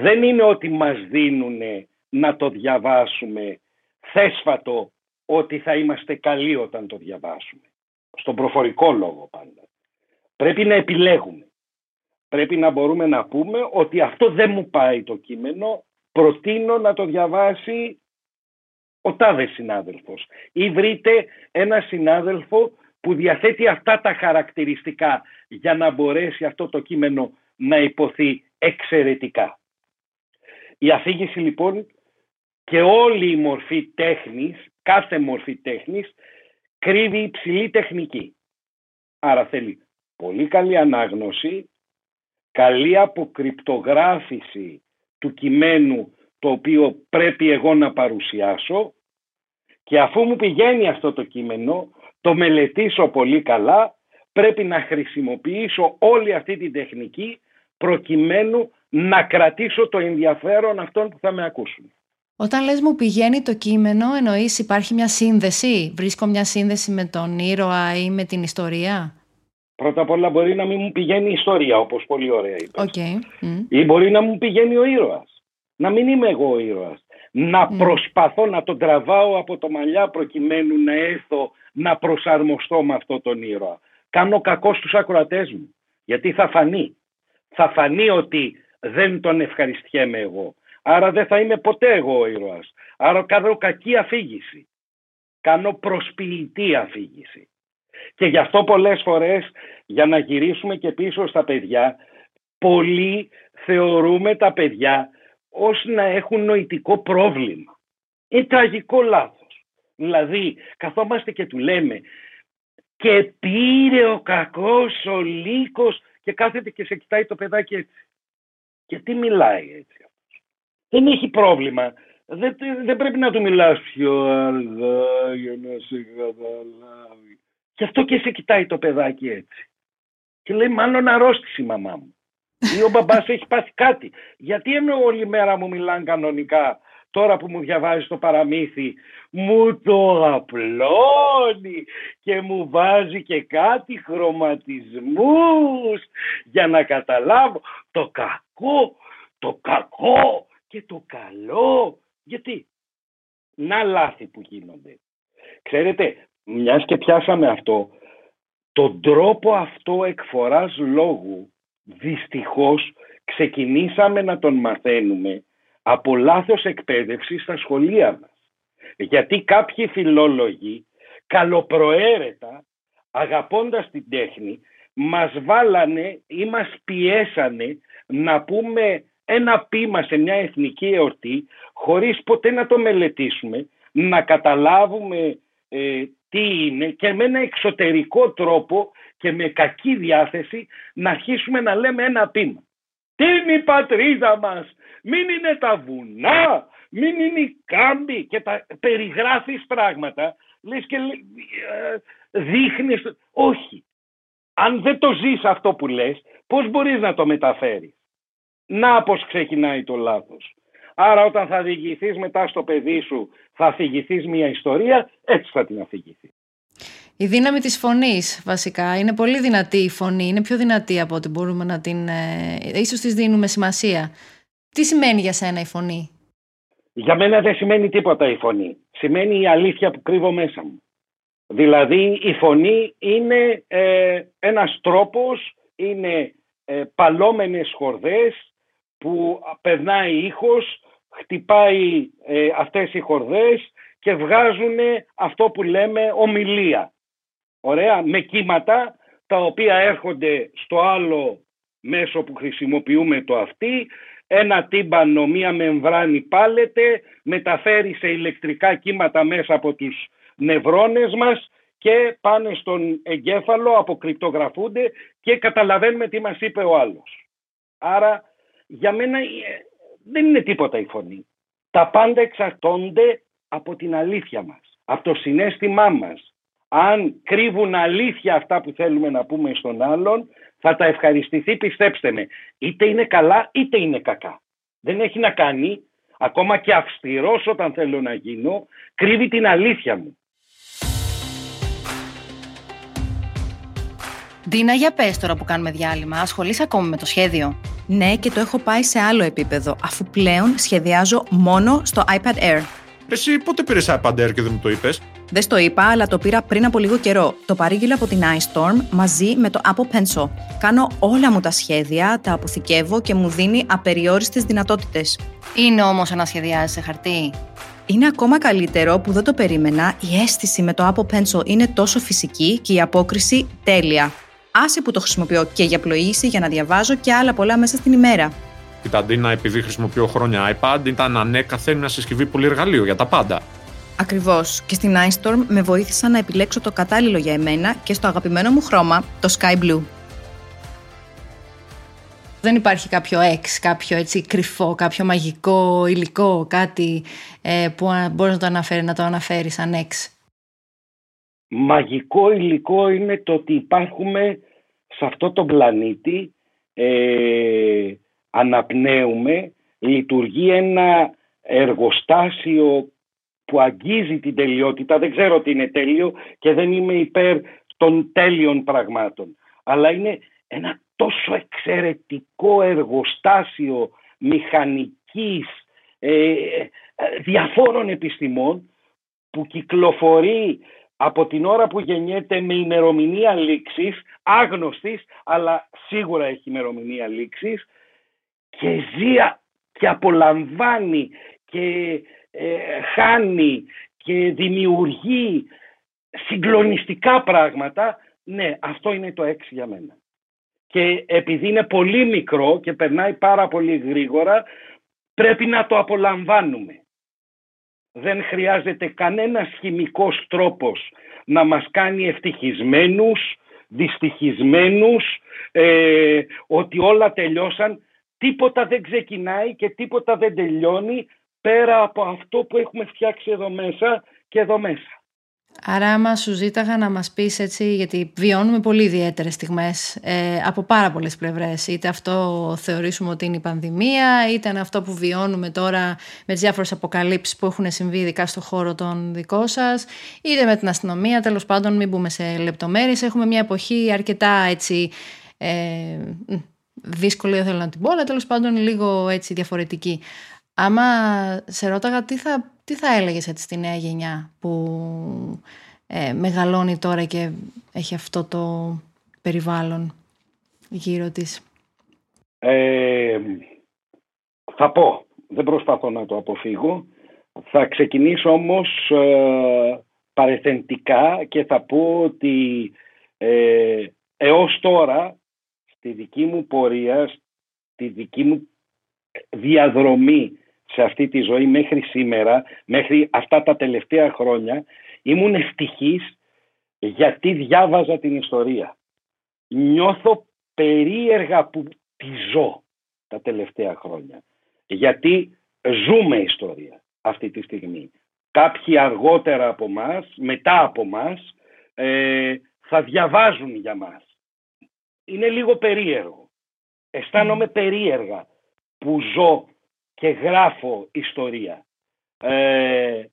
Δεν είναι ότι μας δίνουν να το διαβάσουμε θέσφατο ότι θα είμαστε καλοί όταν το διαβάσουμε. Στον προφορικό λόγο πάντα. Πρέπει να επιλέγουμε πρέπει να μπορούμε να πούμε ότι αυτό δεν μου πάει το κείμενο, προτείνω να το διαβάσει ο τάδε συνάδελφος. Ή βρείτε ένα συνάδελφο που διαθέτει αυτά τα χαρακτηριστικά για να μπορέσει αυτό το κείμενο να υποθεί εξαιρετικά. Η αφήγηση λοιπόν και όλη η μορφή τέχνης, κάθε μορφή τέχνης, κρύβει υψηλή τεχνική. Άρα θέλει πολύ καλή ανάγνωση, καλή αποκρυπτογράφηση του κειμένου το οποίο πρέπει εγώ να παρουσιάσω και αφού μου πηγαίνει αυτό το κείμενο, το μελετήσω πολύ καλά, πρέπει να χρησιμοποιήσω όλη αυτή την τεχνική προκειμένου να κρατήσω το ενδιαφέρον αυτών που θα με ακούσουν. Όταν λες μου πηγαίνει το κείμενο, εννοείς υπάρχει μια σύνδεση, βρίσκω μια σύνδεση με τον ήρωα ή με την ιστορία; Πρώτα απ' όλα μπορεί να μην μου πηγαίνει η ιστορία, όπως πολύ ωραία είπες. Okay. Ή μπορεί να μου πηγαίνει ο ήρωας. Να μην είμαι εγώ ο ήρωας. Να προσπαθώ να τον τραβάω από το μαλλιά προκειμένου να έρθω να προσαρμοστώ με αυτό τον ήρωα. Κάνω κακό στους ακροατές μου. Γιατί θα φανεί. Θα φανεί ότι δεν τον ευχαριστιέμαι εγώ. Άρα δεν θα είμαι ποτέ εγώ ο ήρωας. Άρα κάνω κακή αφήγηση. Κάνω προσποιητή αφήγηση. Και γι' αυτό πολλές φορές, για να γυρίσουμε και πίσω στα παιδιά, πολλοί θεωρούμε τα παιδιά ως να έχουν νοητικό πρόβλημα. Είναι τραγικό λάθος. Δηλαδή, καθόμαστε και του λέμε και πήρε ο κακός ο λύκος και κάθεται και σε κοιτάει το παιδάκι έτσι. Και τι μιλάει έτσι Δεν έχει πρόβλημα. Δεν, δεν πρέπει να του μιλάς πιο αργά για να σε καταλάβει. Και αυτό και σε κοιτάει το παιδάκι έτσι. Και λέει μάλλον αρρώστησε η μαμά μου. Ή ο μπαμπάς έχει πάθει κάτι. Γιατί ενώ όλη μέρα μου μιλάνε κανονικά, τώρα που μου διαβάζεις το παραμύθι, μου το απλώνει και μου βάζει και κάτι χρωματισμούς για να καταλάβω το κακό, το κακό και το καλό. Γιατί, να λάθη που γίνονται. Ξέρετε, μιας και πιάσαμε αυτό, τον τρόπο αυτό εκφοράς λόγου δυστυχώς ξεκινήσαμε να τον μαθαίνουμε από λάθος εκπαίδευσης στα σχολεία μας. Γιατί κάποιοι φιλόλογοι καλοπροαίρετα, αγαπώντας την τέχνη, μας βάλανε ή μας πιέσανε να πούμε ένα πείμα σε μια εθνική εορτή χωρίς ποτέ να το μελετήσουμε, να καταλάβουμε ε, τι είναι και με ένα εξωτερικό τρόπο και με κακή διάθεση να αρχίσουμε να λέμε ένα πείμα. Τι είναι η πατρίδα μας, μην είναι τα βουνά, μην είναι η κάμπη και τα περιγράφεις πράγματα, λες και ε, δείχνεις, όχι. Αν δεν το ζεις αυτό που λες, πώς μπορείς να το μεταφέρεις; Να πώς ξεκινάει το λάθος. Άρα όταν θα διηγηθείς μετά στο παιδί σου, θα αφηγηθείς μια ιστορία, έτσι θα την αφηγηθείς. Η δύναμη της φωνής βασικά. Είναι πολύ δυνατή η φωνή. Είναι πιο δυνατή από ό,τι μπορούμε να την... Ε, ίσως της δίνουμε σημασία. Τι σημαίνει για σένα η φωνή; Για μένα δεν σημαίνει τίποτα η φωνή. Σημαίνει η αλήθεια που κρύβω μέσα μου. Δηλαδή η φωνή είναι ε, ένας τρόπος, είναι ε, παλόμενες χορδές που περνάει ήχος, χτυπάει ε, αυτές οι χορδές και βγάζουν αυτό που λέμε ομιλία. Ωραία, με κύματα τα οποία έρχονται στο άλλο μέσο που χρησιμοποιούμε το αυτή, ένα τύμπανο, μία μεμβράνη πάλεται, μεταφέρει σε ηλεκτρικά κύματα μέσα από τους νευρώνες μας και πάνε στον εγκέφαλο, αποκρυπτογραφούνται και καταλαβαίνουμε τι μας είπε ο άλλος. Άρα για μένα ε, δεν είναι τίποτα η φωνή. Τα πάντα εξαρτώνται από την αλήθεια μας, από το συνέστημά μας, αν κρύβουν αλήθεια αυτά που θέλουμε να πούμε στον άλλον, θα τα ευχαριστηθεί, πιστέψτε με. Είτε είναι καλά, είτε είναι κακά. Δεν έχει να κάνει, ακόμα και αυστηρός όταν θέλω να γίνω, κρύβει την αλήθεια μου. Ντίνα, για πες τώρα που κάνουμε διάλειμμα, ασχολείσαι ακόμη με το σχέδιο; Ναι, και το έχω πάει σε άλλο επίπεδο, αφού πλέον σχεδιάζω μόνο στο iPad Air. Εσύ πότε πήρες iPad Air και δεν μου το είπες; Δεν στο είπα, αλλά το πήρα πριν από λίγο καιρό. Το παρήγγειλα από την iStorm μαζί με το Apple Pencil. Κάνω όλα μου τα σχέδια, τα αποθηκεύω και μου δίνει απεριόριστες δυνατότητες. Είναι όμως να σχεδιάζει σε χαρτί. Είναι ακόμα καλύτερο που δεν το περίμενα. Η αίσθηση με το Apple Pencil είναι τόσο φυσική και η απόκριση τέλεια. Άσε που το χρησιμοποιώ και για πλοήγηση, για να διαβάζω και άλλα πολλά μέσα στην ημέρα. Κοίτα, επειδή χρησιμοποιώ χρόνια iPad, ήταν ανέκαθεν μια συσκευή πολύ εργαλείο για τα πάντα. Ακριβώς. Και στην iStorm με βοήθησαν να επιλέξω το κατάλληλο για εμένα και στο αγαπημένο μου χρώμα, το Sky Blue. Δεν υπάρχει κάποιο εξ, κάποιο έτσι κρυφό, κάποιο μαγικό υλικό, κάτι ε, που μπορείς να το, αναφέρει, να το αναφέρεις σαν εξ. Μαγικό υλικό είναι το ότι υπάρχουμε σε αυτό το πλανήτη, ε, αναπνέουμε, λειτουργεί ένα εργοστάσιο που αγγίζει την τελειότητα. Δεν ξέρω τι είναι τέλειο και δεν είμαι υπέρ των τέλειων πραγμάτων. Αλλά είναι ένα τόσο εξαιρετικό εργοστάσιο μηχανικής ε, διαφόρων επιστημών που κυκλοφορεί από την ώρα που γεννιέται με ημερομηνία λήξης, άγνωστης, αλλά σίγουρα έχει ημερομηνία λήξης και ζει και απολαμβάνει και ε, χάνει και δημιουργεί συγκλονιστικά πράγματα, ναι, αυτό είναι το έξι για μένα. Και επειδή είναι πολύ μικρό και περνάει πάρα πολύ γρήγορα, πρέπει να το απολαμβάνουμε. Δεν χρειάζεται κανένας χημικός τρόπος να μας κάνει ευτυχισμένους, δυστυχισμένους, ε, ότι όλα τελειώσαν. Τίποτα δεν ξεκινάει και τίποτα δεν τελειώνει πέρα από αυτό που έχουμε φτιάξει εδώ μέσα και εδώ μέσα. Άρα άμα σου ζήταγα να μας πεις έτσι, γιατί βιώνουμε πολύ ιδιαίτερες στιγμές ε, από πάρα πολλές πλευρές. Είτε αυτό θεωρήσουμε ότι είναι η πανδημία, είτε είναι αυτό που βιώνουμε τώρα με τις διάφορες αποκαλύψεις που έχουν συμβεί ειδικά στο χώρο των δικό σας, είτε με την αστυνομία, τέλος πάντων μην μπούμε σε λεπτομέρειες. Έχουμε μια εποχή αρκετά έτσι... Ε, δύσκολη, δεν θέλω να την πω, αλλά τέλος πάντων λίγο έτσι διαφορετική. Άμα σε ρώταγα τι θα, τι θα έλεγες έτσι στη νέα γενιά που ε, μεγαλώνει τώρα και έχει αυτό το περιβάλλον γύρω της; Ε, θα πω, δεν προσπαθώ να το αποφύγω. Θα ξεκινήσω όμως ε, παρεθεντικά και θα πω ότι ε, έως τώρα στη δική μου πορεία, στη δική μου διαδρομή σε αυτή τη ζωή μέχρι σήμερα, μέχρι αυτά τα τελευταία χρόνια, ήμουν ευτυχής γιατί διάβαζα την ιστορία. Νιώθω περίεργα που τη ζω τα τελευταία χρόνια. Γιατί ζούμε ιστορία αυτή τη στιγμή. Κάποιοι αργότερα από μας, μετά από μας, ε, θα διαβάζουν για μας. Είναι λίγο περίεργο. Αισθάνομαι περίεργα που ζω και γράφω ιστορία. Ε,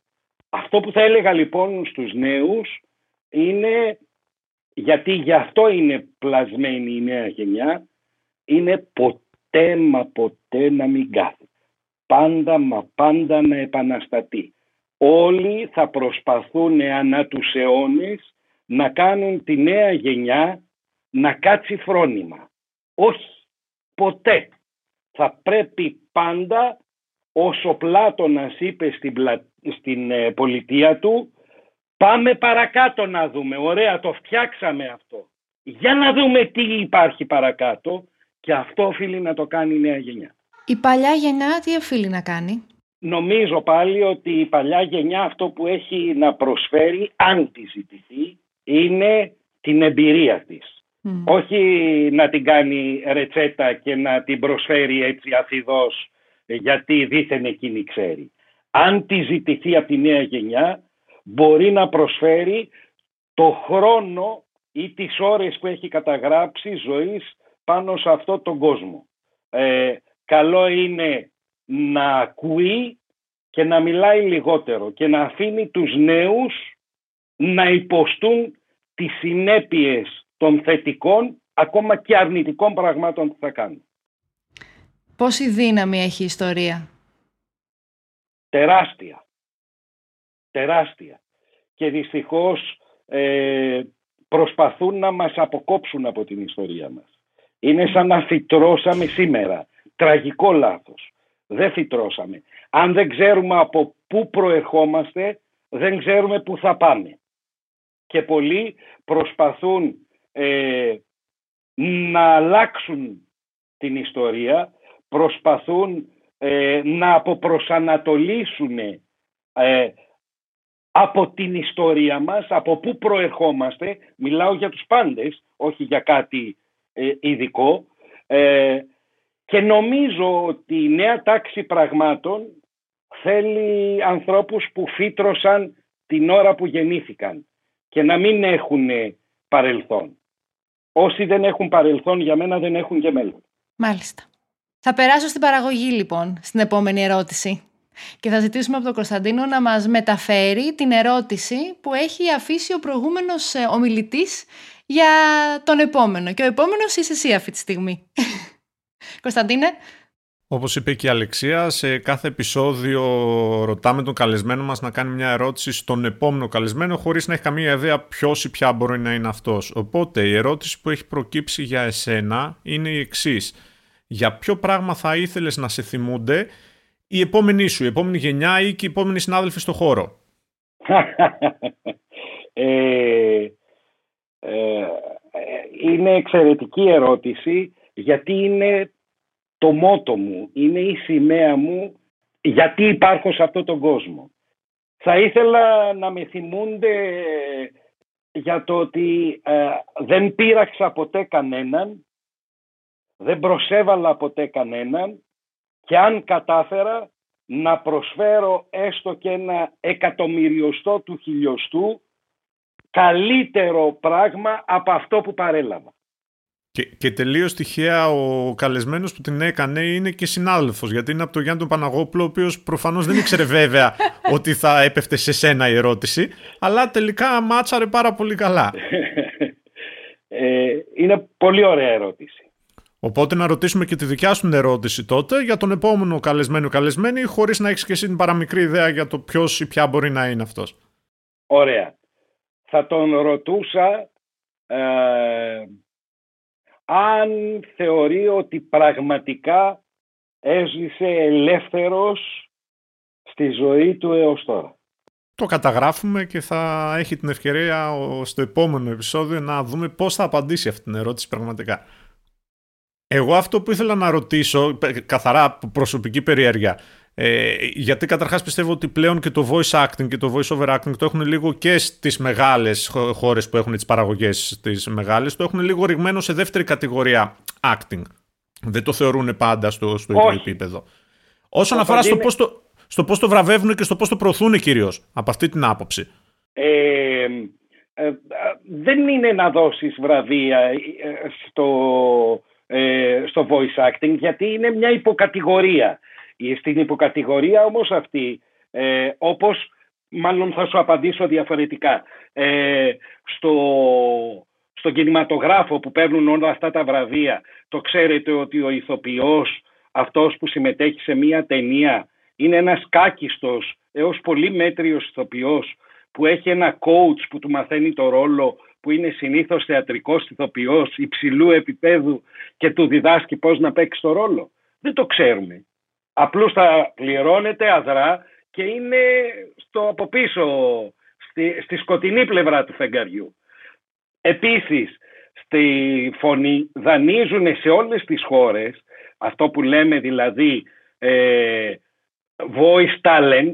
αυτό που θα έλεγα λοιπόν στους νέους είναι, γιατί γι' αυτό είναι πλασμένη η νέα γενιά, είναι ποτέ μα ποτέ να μην κάθεται. Πάντα μα πάντα να επαναστατεί. Όλοι θα προσπαθούν ανά τους αιώνες να κάνουν τη νέα γενιά να κάτσει φρόνημα. Όχι, ποτέ. Θα πρέπει πάντα όσο Πλάτωνας είπε στην, στην ε, πολιτεία του πάμε παρακάτω να δούμε. Ωραία το φτιάξαμε αυτό. Για να δούμε τι υπάρχει παρακάτω και αυτό οφείλει να το κάνει η νέα γενιά. Η παλιά γενιά τι οφείλει να κάνει; Νομίζω πάλι ότι η παλιά γενιά αυτό που έχει να προσφέρει αν τη ζητηθεί είναι την εμπειρία της. Όχι να την κάνει ρετσέτα και να την προσφέρει έτσι αφιδός γιατί δίθεν εκείνη ξέρει. Αν τη ζητηθεί από τη νέα γενιά μπορεί να προσφέρει το χρόνο ή τις ώρες που έχει καταγράψει ζωής πάνω σε αυτό τον κόσμο. Ε, καλό είναι να ακούει και να μιλάει λιγότερο και να αφήνει τους νέους να υποστούν τις συνέπειες των θετικών ακόμα και αρνητικών πραγμάτων που θα κάνουν. Πόση δύναμη έχει η ιστορία; Τεράστια. Τεράστια. Και δυστυχώς ε, προσπαθούν να μας αποκόψουν από την ιστορία μας. Είναι σαν να φυτρώσαμε σήμερα. Τραγικό λάθος. Δεν φυτρώσαμε. Αν δεν ξέρουμε από πού προερχόμαστε, δεν ξέρουμε πού θα πάμε. Και πολλοί προσπαθούν ε, να αλλάξουν την ιστορία προσπαθούν ε, να αποπροσανατολίσουν ε, από την ιστορία μας, από πού προερχόμαστε, μιλάω για τους πάντες, όχι για κάτι ε, ειδικό, ε, Και νομίζω ότι η νέα τάξη πραγμάτων θέλει ανθρώπους που φύτρωσαν την ώρα που γεννήθηκαν και να μην έχουν παρελθόν. Όσοι δεν έχουν παρελθόν για μένα δεν έχουν και μέλλον. Μάλιστα. Θα περάσω στην παραγωγή λοιπόν, στην επόμενη ερώτηση. Και θα ζητήσουμε από τον Κωνσταντίνο να μας μεταφέρει την ερώτηση που έχει αφήσει ο προηγούμενος ε, ομιλητής για τον επόμενο. Και ο επόμενος είσαι εσύ αυτή τη στιγμή. Κωνσταντίνε. Όπως είπε και η Αλεξία, σε κάθε επεισόδιο ρωτάμε τον καλεσμένο μας να κάνει μια ερώτηση στον επόμενο καλεσμένο χωρίς να έχει καμία ιδέα ποιος ή ποια μπορεί να είναι αυτός. Οπότε η ερώτηση που έχει προκύψει για εσένα είναι η εξής. Για ποιο πράγμα θα ήθελες να σε θυμούνται η επόμενη σου, η επόμενη γενιά ή και οι επόμενοι συνάδελφοι στο χώρο; ε, ε, είναι εξαιρετική ερώτηση γιατί είναι το μότο μου, είναι η σημαία μου γιατί υπάρχω σε αυτόν τον κόσμο. Θα ήθελα να με θυμούνται για το ότι ε, δεν πείραξα ποτέ κανέναν, δεν προσέβαλα ποτέ κανέναν και αν κατάφερα να προσφέρω έστω και ένα εκατομμυριωστό του χιλιοστού καλύτερο πράγμα από αυτό που παρέλαβα. Και, και τελείως τυχαία ο καλεσμένος που την έκανε είναι και συνάδελφος. Γιατί είναι από τον Γιάννη τον Παναγόπουλο, ο οποίος προφανώς δεν ήξερε βέβαια ότι θα έπεφτε σε σένα η ερώτηση, αλλά τελικά μάτσαρε πάρα πολύ καλά. Ε, είναι πολύ ωραία ερώτηση. Οπότε να ρωτήσουμε και τη δικιά σου ερώτηση τότε για τον επόμενο καλεσμένο καλεσμένη, χωρίς να έχεις και εσύ την παραμικρή ιδέα για το ποιος ή ποια μπορεί να είναι αυτός. Ωραία. Θα τον ρωτούσα ε, αν θεωρεί ότι πραγματικά έζησε ελεύθερος στη ζωή του έως τώρα. Το καταγράφουμε και θα έχει την ευκαιρία στο επόμενο επεισόδιο να δούμε πώς θα απαντήσει αυτή την ερώτηση πραγματικά. Εγώ αυτό που ήθελα να ρωτήσω, καθαρά προσωπική περιέργεια, ε, γιατί καταρχάς πιστεύω ότι πλέον και το voice acting και το voice over acting το έχουν λίγο και στις μεγάλες χώρες που έχουν τις παραγωγές τις μεγάλες, το έχουν λίγο ρηγμένο σε δεύτερη κατηγορία acting. Δεν το θεωρούν πάντα στο, στο ίδιο επίπεδο. Όσον αφορά στο πώς, το, στο πώς το βραβεύουν και στο πώς το προωθούν κυρίως, από αυτή την άποψη. Ε, ε, ε δεν είναι να δώσεις βραβεία ε, στο ε, στο voice acting γιατί είναι μια υποκατηγορία. Στην υποκατηγορία όμως αυτή, ε, όπως μάλλον θα σου απαντήσω διαφορετικά, ε, στο, στον κινηματογράφο που παίρνουν όλα αυτά τα βραβεία, το ξέρετε ότι ο ηθοποιός, αυτός που συμμετέχει σε μια ταινία, είναι ένας κάκιστος έως πολύ μέτριος ηθοποιός που έχει ένα coach που του μαθαίνει το ρόλο που είναι συνήθως θεατρικός ηθοποιός υψηλού επίπεδου και του διδάσκει πώς να παίξει το ρόλο. Δεν το ξέρουμε. Απλώς θα πληρώνεται αδρά και είναι στο από πίσω, στη, στη σκοτεινή πλευρά του φεγγαριού. Επίσης, στη φωνή δανείζουν σε όλες τις χώρες αυτό που λέμε δηλαδή ε, voice talent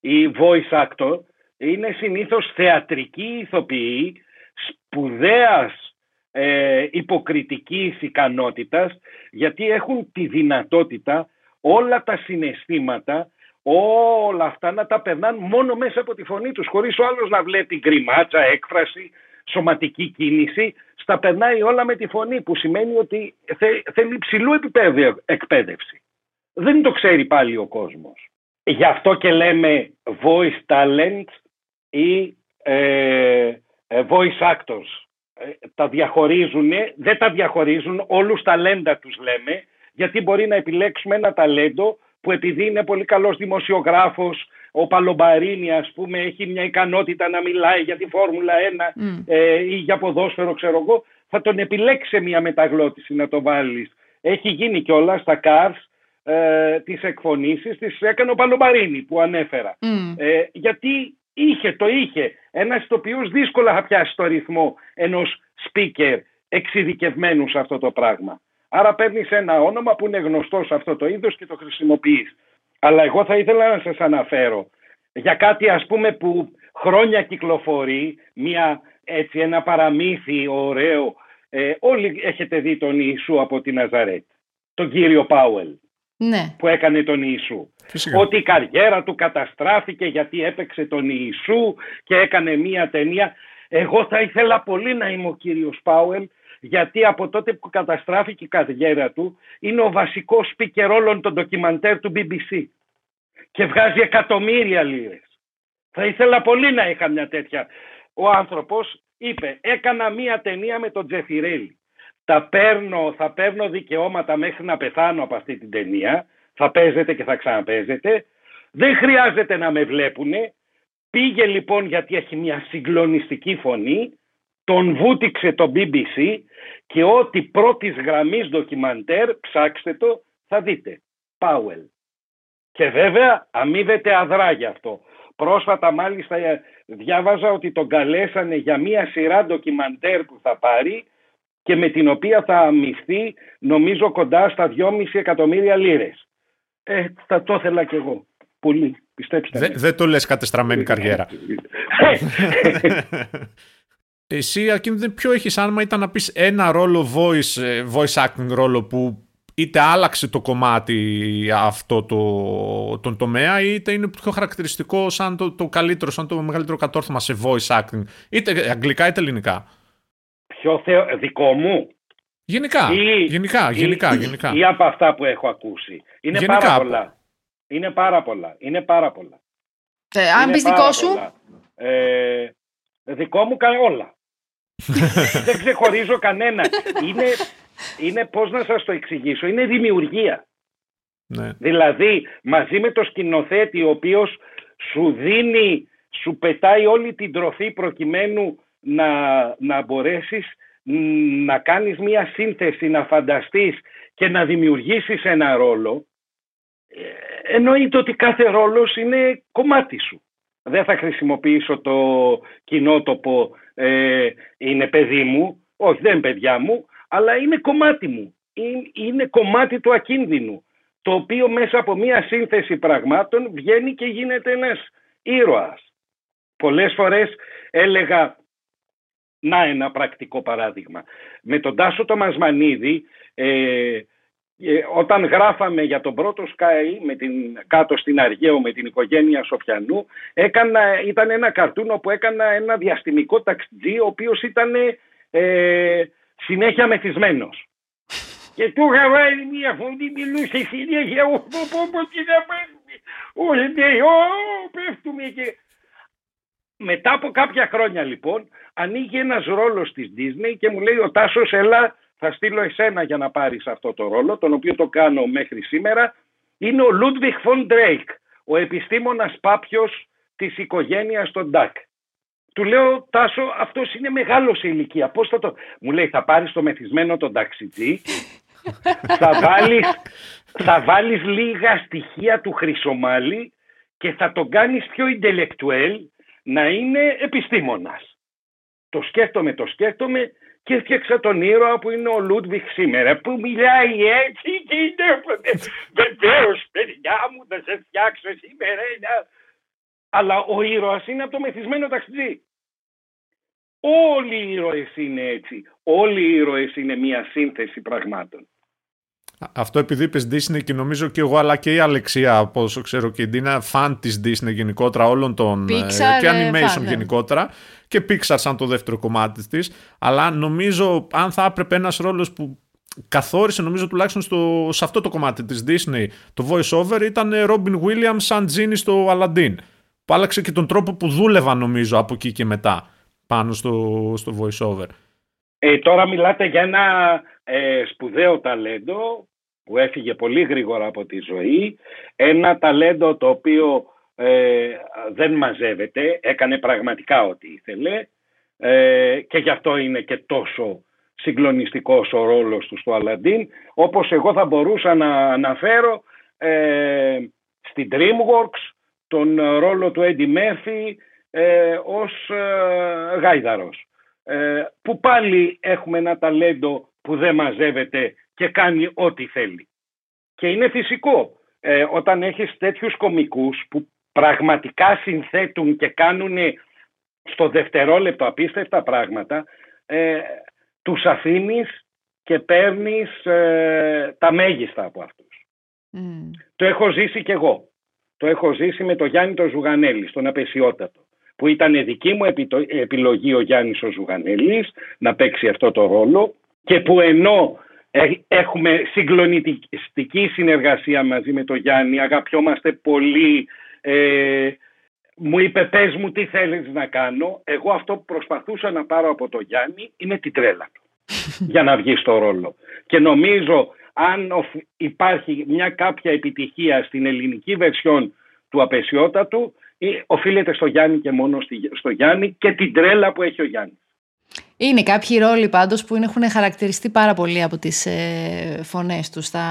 ή voice actor είναι συνήθως θεατρικοί ηθοποιοί σπουδαίας ε, υποκριτικής ικανότητας γιατί έχουν τη δυνατότητα όλα τα συναισθήματα όλα αυτά να τα περνάν μόνο μέσα από τη φωνή τους χωρίς ο άλλος να βλέπει γκριμάτσα, έκφραση, σωματική κίνηση στα περνάει όλα με τη φωνή που σημαίνει ότι θέλει υψηλού επίπεδου εκπαίδευση. Δεν το ξέρει πάλι ο κόσμος. Γι' αυτό και λέμε voice talent ή ε, ε, voice actors. Ε, τα διαχωρίζουν, δεν τα διαχωρίζουν, όλους ταλέντα τους λέμε, γιατί μπορεί να επιλέξουμε ένα ταλέντο που επειδή είναι πολύ καλός δημοσιογράφος, ο Παλομπαρίνη ας πούμε έχει μια ικανότητα να μιλάει για τη Φόρμουλα 1 ε, ή για ποδόσφαιρο ξέρω εγώ, θα τον επιλέξει σε μια μεταγλώτηση να το βάλεις. Έχει γίνει κιόλα στα Cars ε, τις εκφωνήσεις τις έκανε ο Παλομπαρίνη που ανέφερα. Ε, γιατί είχε, το είχε. Ένας ηθοποιό δύσκολα θα πιάσει το ρυθμό ενός speaker εξειδικευμένου σε αυτό το πράγμα. Άρα παίρνεις ένα όνομα που είναι γνωστό σε αυτό το είδος και το χρησιμοποιείς. Αλλά εγώ θα ήθελα να σας αναφέρω για κάτι ας πούμε που χρόνια κυκλοφορεί, μια, έτσι, ένα παραμύθι ωραίο. Ε, όλοι έχετε δει τον Ιησού από τη Ναζαρέτ. τον κύριο Πάουελ Ναι. που έκανε τον Ιησού. Φυσικά. Ότι η καριέρα του καταστράφηκε γιατί έπαιξε τον Ιησού και έκανε μία ταινία. Εγώ θα ήθελα πολύ να είμαι ο κύριος Πάουελ γιατί από τότε που καταστράφηκε η καριέρα του είναι ο βασικός speaker όλων των ντοκιμαντέρ του BBC και βγάζει εκατομμύρια λίρες. Θα ήθελα πολύ να είχα μια τέτοια. Ο άνθρωπος είπε έκανα μία ταινία με τον Τζεφιρέλη. Τα παίρνω, θα παίρνω δικαιώματα μέχρι να πεθάνω από αυτή την ταινία. Θα παίζετε και θα ξαναπέζετε. Δεν χρειάζεται να με βλέπουνε. Πήγε λοιπόν γιατί έχει μια συγκλονιστική φωνή. Τον βούτυξε το BBC και ό,τι πρώτης γραμμής ντοκιμαντέρ, ψάξτε το, θα δείτε. Πάουελ. Και βέβαια αμείβεται αδρά γι' αυτό. Πρόσφατα μάλιστα ε, διάβαζα ότι τον καλέσανε για μία σειρά ντοκιμαντέρ που θα πάρει και με την οποία θα αμυφθεί νομίζω κοντά στα 2,5 εκατομμύρια λίρες. Ε, θα το ήθελα κι εγώ. Πολύ, πιστέψτε Δεν με. δεν το λες κατεστραμμένη καριέρα. Ε, Εσύ, Ακίνδυνε, ποιο έχεις άμα ήταν να πεις ένα ρόλο voice, ε, voice acting ρόλο που είτε άλλαξε το κομμάτι αυτό το, τον τομέα είτε είναι πιο χαρακτηριστικό σαν το, το καλύτερο, σαν το μεγαλύτερο κατόρθωμα σε voice acting είτε αγγλικά είτε ελληνικά. Ποιο θεο... δικό μου; Γενικά, Ή- γενικά, γενικά, ή, γενικά. ή από αυτά που έχω ακούσει. Είναι Γενικά πάρα από- πολλά. Είναι πάρα πολλά. Είναι πάρα πολλά. Ε, αν Είναι πεις πάρα δικό σου, πολλά. Ε, δικό μου κα- όλα. Δεν ξεχωρίζω κανένα. Είναι, είναι πώς να σας το εξηγήσω. Είναι δημιουργία. Ναι. Δηλαδή μαζί με το σκηνοθέτη ο οποίος σου δίνει, σου πετάει όλη την τροφή προκειμένου να, να μπορέσεις μ, να κάνεις μία σύνθεση, να φανταστείς και να δημιουργήσεις ένα ρόλο, ε, εννοείται ότι κάθε ρόλος είναι κομμάτι σου. Δεν θα χρησιμοποιήσω το κοινότοπο ε, είναι παιδί μου, όχι δεν είναι παιδιά μου, αλλά είναι κομμάτι μου. Είναι, είναι κομμάτι του ακίνδυνου το οποίο μέσα από μία σύνθεση πραγμάτων βγαίνει και γίνεται ένας ήρωας. Πολλές φορές έλεγα, να ένα πρακτικό παράδειγμα, με τον Τάσο το Μασμανίδη, ε, ε, όταν γράφαμε για τον πρώτο Sky με την, κάτω στην Αργαίο με την οικογένεια Σοφιανού, έκανα, ήταν ένα καρτούνο που έκανα ένα διαστημικό ταξιτζή, ο οποίος ήταν ε, συνέχεια μεθυσμένος. Και του είχα βάλει μια φωνή, μιλούσε συνέχεια, «Ω, πω, πω, πω, τι να πέφτουμε, όχι, ναι, ω, πέφτουμε και... Μετά από κάποια χρόνια λοιπόν, ανοίγει ένας ρόλος της Disney και μου λέει ο Τάσος, έλα, θα στείλω εσένα για να πάρεις αυτό το ρόλο, τον οποίο το κάνω μέχρι σήμερα. Είναι ο Ludwig von Drake, ο επιστήμονας πάπιος της οικογένειας των Ντάκ. Του λέω, Τάσο, αυτός είναι μεγάλος σε ηλικία. Πώς θα το. Μου λέει, θα πάρεις το μεθυσμένο τον ταξιτζή, θα βάλεις, θα βάλεις λίγα στοιχεία του Χρυσομάλη και θα τον κάνεις πιο ιντελεκτουέλ να είναι επιστήμονας. Το σκέφτομαι, το σκέφτομαι και έφτιαξα τον ήρωα που είναι ο Λούντβιχ σήμερα που μιλάει έτσι και είναι βεβαίως παιδιά μου θα σε φτιάξω σήμερα ένα αλλά ο ήρωας είναι από το μεθυσμένο ταξιτζή. Όλοι οι ήρωες είναι έτσι. Όλοι οι ήρωες είναι μια σύνθεση πραγμάτων. Αυτό επειδή είπες Disney και νομίζω και εγώ αλλά και η Αλεξία από όσο ξέρω και η Ντίνα φαν της Disney γενικότερα όλων των ε, Pixar, και ε, animation fan, ναι. γενικότερα και Pixar σαν το δεύτερο κομμάτι της αλλά νομίζω αν θα έπρεπε ένας ρόλος που καθόρισε νομίζω τουλάχιστον στο, σε αυτό το κομμάτι της Disney το voice over ήταν ε, Robin Williams σαν Genie στο Aladdin που άλλαξε και τον τρόπο που δούλευα νομίζω από εκεί και μετά πάνω στο, στο voice over. Ε, τώρα μιλάτε για ένα ε, σπουδαίο ταλέντο που έφυγε πολύ γρήγορα από τη ζωή. Ένα ταλέντο το οποίο ε, δεν μαζεύεται, έκανε πραγματικά ό,τι ήθελε ε, και γι' αυτό είναι και τόσο συγκλονιστικός ο ρόλος του στο Αλαντίν. Όπως εγώ θα μπορούσα να αναφέρω ε, στην DreamWorks τον ρόλο του Eddie Murphy ε, ως ε, γάιδαρος. Ε, που πάλι έχουμε ένα ταλέντο που δεν μαζεύεται και κάνει ό,τι θέλει. Και είναι φυσικό ε, όταν έχεις τέτοιους κομικούς που πραγματικά συνθέτουν και κάνουν στο δευτερόλεπτο απίστευτα πράγματα, ε, τους αφήνεις και παίρνεις ε, τα μέγιστα από αυτούς. Το έχω ζήσει κι εγώ. Το έχω ζήσει με το Γιάννη το Ζουγανέλη, στον Απεσιότατο που ήταν δική μου επιλογή ο Γιάννης ο Ζουγανέλης να παίξει αυτό το ρόλο και που ενώ έχουμε συγκλονιστική συνεργασία μαζί με τον Γιάννη, αγαπιόμαστε πολύ, ε, μου είπε πες μου τι θέλεις να κάνω, εγώ αυτό που προσπαθούσα να πάρω από τον Γιάννη είναι την τρέλα του για να βγεις στο ρόλο. Και νομίζω αν υπάρχει μια κάποια επιτυχία στην ελληνική βερσιόν του απεσιότατου οφείλεται στο Γιάννη και μόνο στο Γιάννη και την τρέλα που έχει ο Γιάννης. Είναι κάποιοι ρόλοι πάντως που έχουν χαρακτηριστεί πάρα πολύ από τις ε, φωνές τους στα,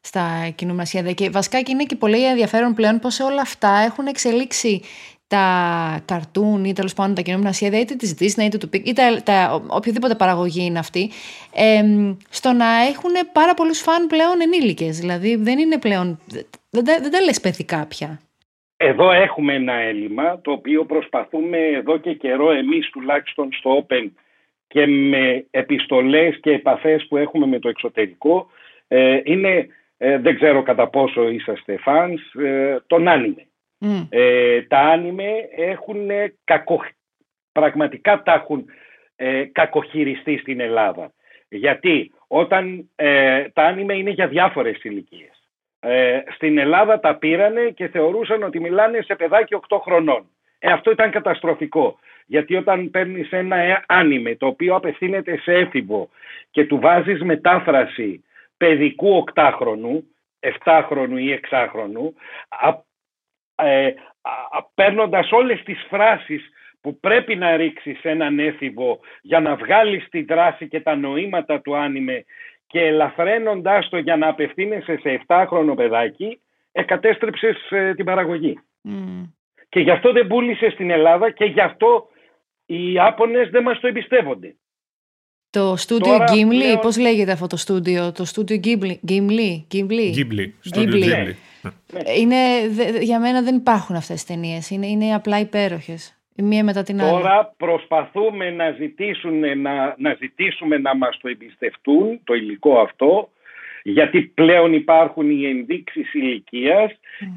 στα κινούμενα σχέδια και βασικά και είναι και πολύ ενδιαφέρον πλέον πως όλα αυτά έχουν εξελίξει τα καρτούν ή τέλος πάντων τα κινούμενα σχέδια, είτε της Disney είτε του Pixar, είτε τα, οποιοδήποτε παραγωγή είναι αυτή, ε, στο να έχουν πάρα πολλούς φαν πλέον ενήλικες. Δηλαδή δεν είναι πλέον. Δεν, δεν, δεν τα λες παιδικά πια. Εδώ έχουμε ένα έλλειμμα το οποίο προσπαθούμε εδώ και καιρό εμείς τουλάχιστον στο Open και με επιστολές και επαφές που έχουμε με το εξωτερικό ε, είναι, ε, δεν ξέρω κατά πόσο είσαστε fans, ε, τον άνιμε. Ε, τα άνιμε έχουν κακο, πραγματικά τα έχουν κακοχειριστεί στην Ελλάδα. Γιατί όταν τα άνιμε είναι για διάφορες ηλικίες. Ε, στην Ελλάδα τα πήρανε και θεωρούσαν ότι μιλάνε σε παιδάκι 8 χρονών. Ε, αυτό ήταν καταστροφικό. Γιατί όταν παίρνεις ένα ε, άνιμε το οποίο απευθύνεται σε έφηβο και του βάζεις μετάφραση παιδικού οκτάχρονου, 7χρονου ή 6χρονου, ε, παίρνοντας όλες τις φράσεις που πρέπει να ρίξεις έναν έφηβο για να βγάλεις τη δράση και τα νοήματα του άνιμε και ελαφραίνοντάς το για να απευθύνεσαι σε 7χρονο παιδάκι, εκατέστρεψες ε, την παραγωγή. Και γι' αυτό δεν πούλησες στην Ελλάδα και γι' αυτό οι Ιάπωνες δεν μας το εμπιστεύονται. Το στούντιο Gimli, πλέον... πώς λέγεται αυτό το στούντιο, το στούντιο Gimli, Gimli, Gimli. Ghibli. Είναι, για μένα δεν υπάρχουν αυτές τις ταινίες, είναι, είναι απλά υπέροχες μία μετά την άλλη. Τώρα προσπαθούμε να, ζητήσουν, να, να ζητήσουμε να μας το εμπιστευτούν, το υλικό αυτό, γιατί πλέον υπάρχουν οι ενδείξεις ηλικίας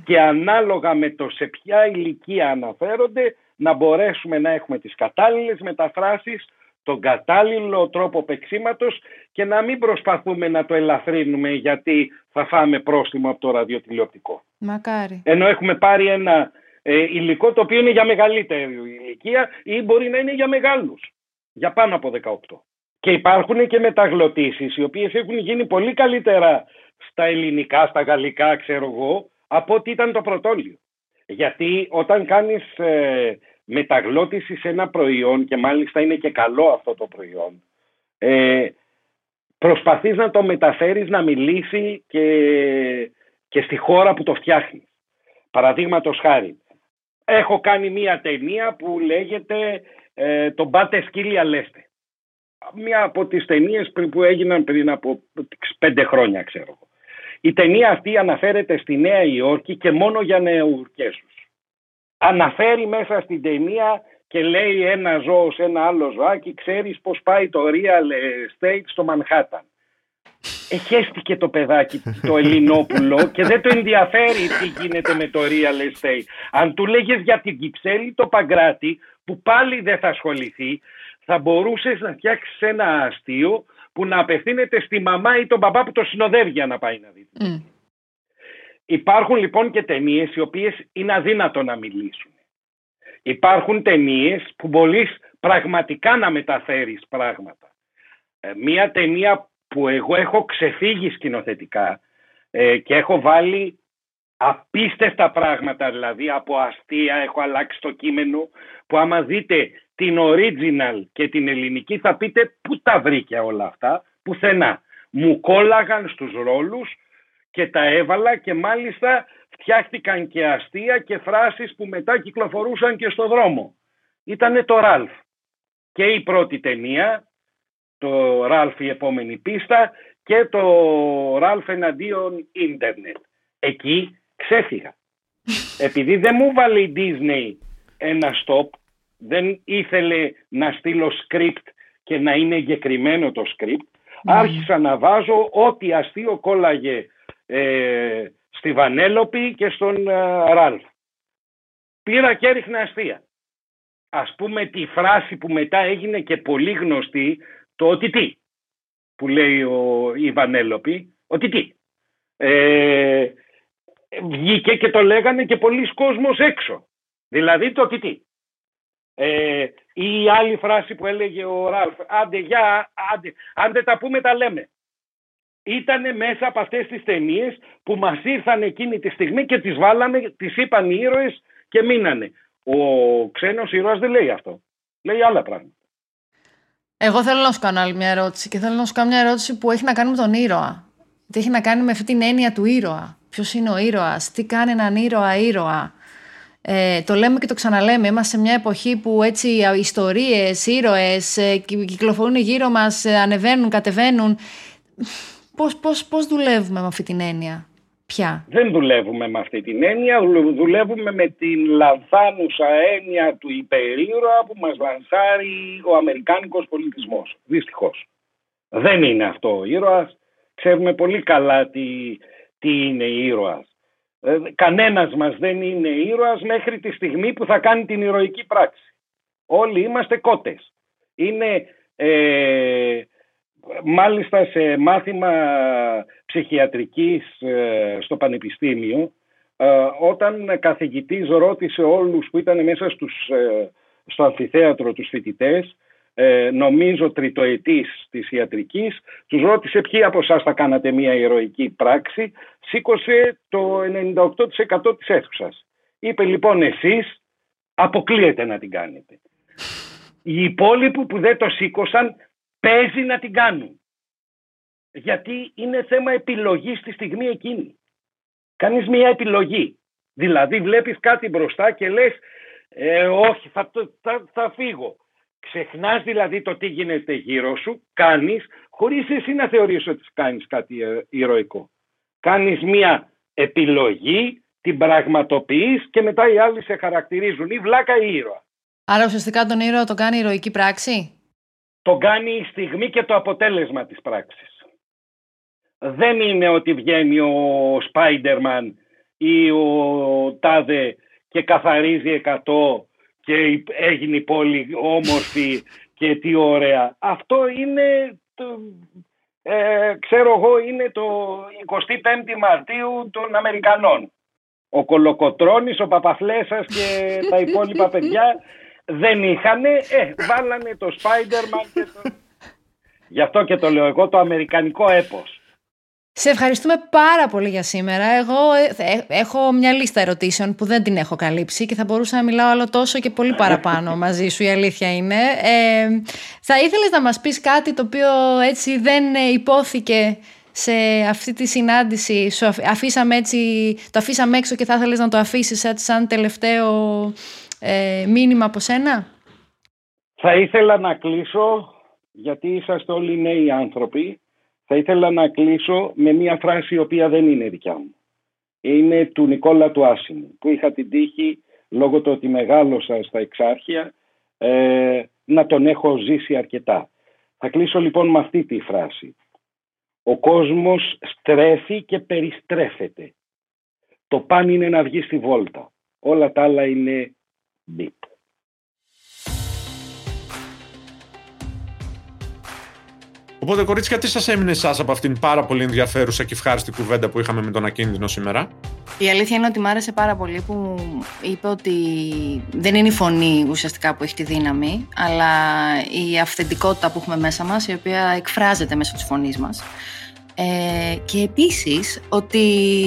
και ανάλογα με το σε ποια ηλικία αναφέρονται να μπορέσουμε να έχουμε τις κατάλληλες μεταφράσεις, τον κατάλληλο τρόπο παίξήματος και να μην προσπαθούμε να το ελαφρύνουμε γιατί θα φάμε πρόστιμο από το ραδιοτηλεοπτικό. Μακάρι. Ενώ έχουμε πάρει ένα ε, υλικό το οποίο είναι για μεγαλύτερη ηλικία ή μπορεί να είναι για μεγάλους, για πάνω από 18. Και υπάρχουν και μεταγλωτήσεις οι οποίες έχουν γίνει πολύ καλύτερα στα ελληνικά, στα γαλλικά, ξέρω εγώ, από ό,τι ήταν το πρωτόλιο. Γιατί όταν κάνεις ε, μεταγλώτηση σε ένα προϊόν και μάλιστα είναι και καλό αυτό το προϊόν, ε, προσπαθείς να το μεταφέρεις να μιλήσει και, και στη χώρα που το φτιάχνεις. Παραδείγματος χάρη, έχω κάνει μία ταινία που λέγεται ε, «Το μπάτε σκύλια λέστε». Μία από τις ταινίες που έγιναν πριν από πέντε χρόνια, ξέρω. Η ταινία αυτή αναφέρεται στη Νέα Υόρκη και μόνο για νεοουρκέσους. Αναφέρει μέσα στην ταινία και λέει ένα ζώο σε ένα άλλο ζωάκι, ξέρεις πώς πάει το real estate στο Μανχάταν εχέστηκε το παιδάκι το Ελληνόπουλο και δεν το ενδιαφέρει τι γίνεται με το real estate. Αν του λέγες για την Κυψέλη το Παγκράτη που πάλι δεν θα ασχοληθεί θα μπορούσες να φτιάξεις ένα αστείο που να απευθύνεται στη μαμά ή τον μπαμπά που το συνοδεύει για να πάει να δει. Υπάρχουν λοιπόν και ταινίες οι οποίες είναι αδύνατο να μιλήσουν. Υπάρχουν ταινίες που μπορείς πραγματικά να μεταφέρεις πράγματα. Ε, μία ταινία που εγώ έχω ξεφύγει σκηνοθετικά ε, και έχω βάλει απίστευτα πράγματα δηλαδή από αστεία έχω αλλάξει το κείμενο που άμα δείτε την original και την ελληνική θα πείτε πού τα βρήκε όλα αυτά πουθενά μου κόλλαγαν στους ρόλους και τα έβαλα και μάλιστα φτιάχτηκαν και αστεία και φράσεις που μετά κυκλοφορούσαν και στο δρόμο. Ήτανε το Ραλφ και η πρώτη ταινία το Ράλφ η επόμενη πίστα και το Ράλφ εναντίον ίντερνετ. Εκεί ξέφυγα. Επειδή δεν μου βάλε η Disney ένα stop, δεν ήθελε να στείλω script και να είναι εγκεκριμένο το script, Άρχισα να βάζω ό,τι αστείο κόλλαγε ε, στη Βανέλοπη και στον ε, Ράλφ. Πήρα και έριχνα αστεία. Ας πούμε τη φράση που μετά έγινε και πολύ γνωστή, το ότι τι, που λέει ο, η Βανέλοπη, ότι τι. Ε, βγήκε και το λέγανε και πολλοί κόσμος έξω. Δηλαδή το ότι τι. Ε, ή η άλλη φράση που έλεγε ο Ράλφ, άντε για, άντε, αν δεν τα πούμε τα λέμε. Ήτανε μέσα από αυτές τις ταινίες που μας ήρθαν εκείνη τη στιγμή και τις βάλανε, τις είπαν οι ήρωες και μείνανε. Ο ξένος ήρωας δεν λέει αυτό. Λέει άλλα πράγματα. Εγώ θέλω να σου κάνω άλλη μια ερώτηση και θέλω να σου κάνω μια ερώτηση που έχει να κάνει με τον ήρωα. Τι έχει να κάνει με αυτή την έννοια του ήρωα. Ποιος είναι ο ήρωας, τι κάνει έναν ήρωα ήρωα. Ε, το λέμε και το ξαναλέμε, είμαστε σε μια εποχή που έτσι ιστορίες, ήρωες ε, κυκλοφορούν γύρω μας, ε, ανεβαίνουν, κατεβαίνουν. Πώς, πώς, πώς δουλεύουμε με αυτή την έννοια, πια. Δεν δουλεύουμε με αυτή την έννοια, δουλεύουμε με την λανθάνουσα έννοια του υπερήρωα που μας λανσάρει ο αμερικάνικος πολιτισμός, δυστυχώς. Δεν είναι αυτό ο ήρωας, ξέρουμε πολύ καλά τι, τι είναι ήρωας. Ε, κανένας μας δεν είναι ήρωας μέχρι τη στιγμή που θα κάνει την ηρωική πράξη. Όλοι είμαστε κότες. Είναι ε, μάλιστα σε μάθημα ψυχιατρικής ε, στο Πανεπιστήμιο ε, όταν καθηγητής ρώτησε όλους που ήταν μέσα στους, στο αμφιθέατρο τους φοιτητές ε, νομίζω τριτοετής της ιατρικής, τους ρώτησε ποιοι από εσάς θα κάνατε μια ηρωική πράξη, σήκωσε το 98% της αίθουσας. Είπε λοιπόν εσείς αποκλείεται να την κάνετε. Οι υπόλοιποι που δεν το σήκωσαν παίζει να την κάνουν. Γιατί είναι θέμα επιλογής στη στιγμή εκείνη. Κάνεις μια επιλογή. Δηλαδή βλέπεις κάτι μπροστά και λες ε, όχι θα, θα, θα φύγω. Ξεχνάς δηλαδή το τι γίνεται γύρω σου, κάνεις, χωρίς εσύ να θεωρείς ότι κάνεις κάτι ε, ηρωικό. Κάνεις μία επιλογή, την πραγματοποιείς και μετά οι άλλοι σε χαρακτηρίζουν ή βλάκα ή ήρωα. Άρα ουσιαστικά τον ήρωα το κάνει ηρωική πράξη; Το κάνει η στιγμή και το αποτέλεσμα της πράξης. Δεν είναι ότι βγαίνει ο Σπάιντερμαν ή ο Τάδε και καθαρίζει 100 και έγινε η πόλη όμορφη και τι ωραία. Αυτό είναι, το, ε, ξέρω εγώ, είναι το 25η Μαρτίου των Αμερικανών. Ο Κολοκοτρώνης, ο Παπαφλέσας και τα υπόλοιπα παιδιά δεν είχανε, ε, βάλανε το Spider-Man και το... Γι' αυτό και το λέω εγώ το αμερικανικό έπος. Σε ευχαριστούμε πάρα πολύ για σήμερα. Εγώ ε, έχω μια λίστα ερωτήσεων που δεν την έχω καλύψει και θα μπορούσα να μιλάω άλλο τόσο και πολύ παραπάνω μαζί σου, η αλήθεια είναι. Ε, θα ήθελες να μας πεις κάτι το οποίο έτσι δεν υπόθηκε σε αυτή τη συνάντηση, σου αφήσαμε έτσι, το αφήσαμε έξω και θα ήθελες να το αφήσεις σαν τελευταίο ε, μήνυμα από σένα; Θα ήθελα να κλείσω, γιατί είσαστε όλοι νέοι άνθρωποι θα ήθελα να κλείσω με μια φράση η οποία δεν είναι δικιά μου. Είναι του Νικόλα του Άσιμου, που είχα την τύχη, λόγω του ότι μεγάλωσα στα εξάρχεια, ε, να τον έχω ζήσει αρκετά. Θα κλείσω λοιπόν με αυτή τη φράση. Ο κόσμος στρέφει και περιστρέφεται. Το παν είναι να βγει στη βόλτα. Όλα τα άλλα είναι μπιπ. Οπότε, κορίτσια, τι σας έμεινε εσάς από αυτήν πάρα πολύ ενδιαφέρουσα και ευχάριστη κουβέντα που είχαμε με τον Ακίνδυνο σήμερα; Η αλήθεια είναι ότι μ' άρεσε πάρα πολύ που είπε ότι δεν είναι η φωνή ουσιαστικά που έχει τη δύναμη, αλλά η αυθεντικότητα που έχουμε μέσα μας, η οποία εκφράζεται μέσω της φωνής μας. Ε, και επίσης ότι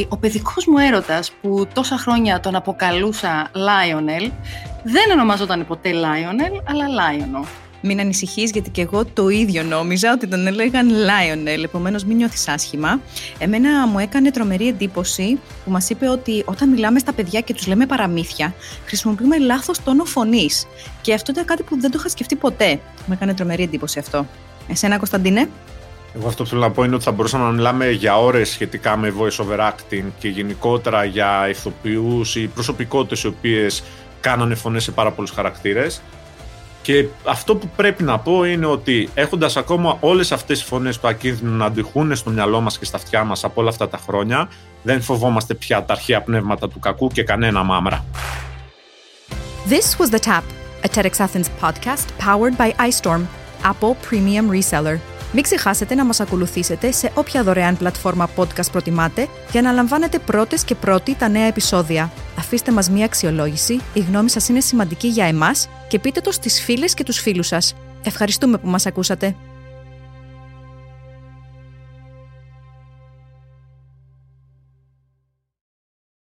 ο παιδικός μου έρωτας που τόσα χρόνια τον αποκαλούσα Lionel δεν ονομαζόταν ποτέ Lionel αλλά Lionel. Μην ανησυχείς γιατί και εγώ το ίδιο νόμιζα ότι τον έλεγαν Lionel, επομένως μην νιώθεις άσχημα. Εμένα μου έκανε τρομερή εντύπωση που μας είπε ότι όταν μιλάμε στα παιδιά και τους λέμε παραμύθια, χρησιμοποιούμε λάθος τόνο φωνής. Και αυτό ήταν κάτι που δεν το είχα σκεφτεί ποτέ. Μου έκανε τρομερή εντύπωση αυτό. Εσένα, Κωνσταντίνε; Εγώ αυτό που θέλω να πω είναι ότι θα μπορούσαμε να μιλάμε για ώρες σχετικά με voice over acting και γενικότερα για ηθοποιούς ή προσωπικότητες οι οποίες κάνανε φωνές σε πάρα πολλούς χαρακτήρες. Και αυτό που πρέπει να πω είναι ότι έχοντας ακόμα όλες αυτές τι φωνές του ακίνδυνου να αντιχούν στο μυαλό μας και στα αυτιά μας από όλα αυτά τα χρόνια, δεν φοβόμαστε πια τα αρχαία πνεύματα του κακού και κανένα μάμρα. This was The Tap, a TEDx Athens podcast powered by iStorm, Apple Premium Reseller. Μην ξεχάσετε να μας ακολουθήσετε σε όποια δωρεάν πλατφόρμα podcast προτιμάτε για να λαμβάνετε πρώτες και πρώτοι τα νέα επεισόδια. Αφήστε μας μία αξιολόγηση, η γνώμη σας είναι σημαντική για εμάς και πείτε το στις φίλες και τους φίλους σας. Ευχαριστούμε που μας ακούσατε.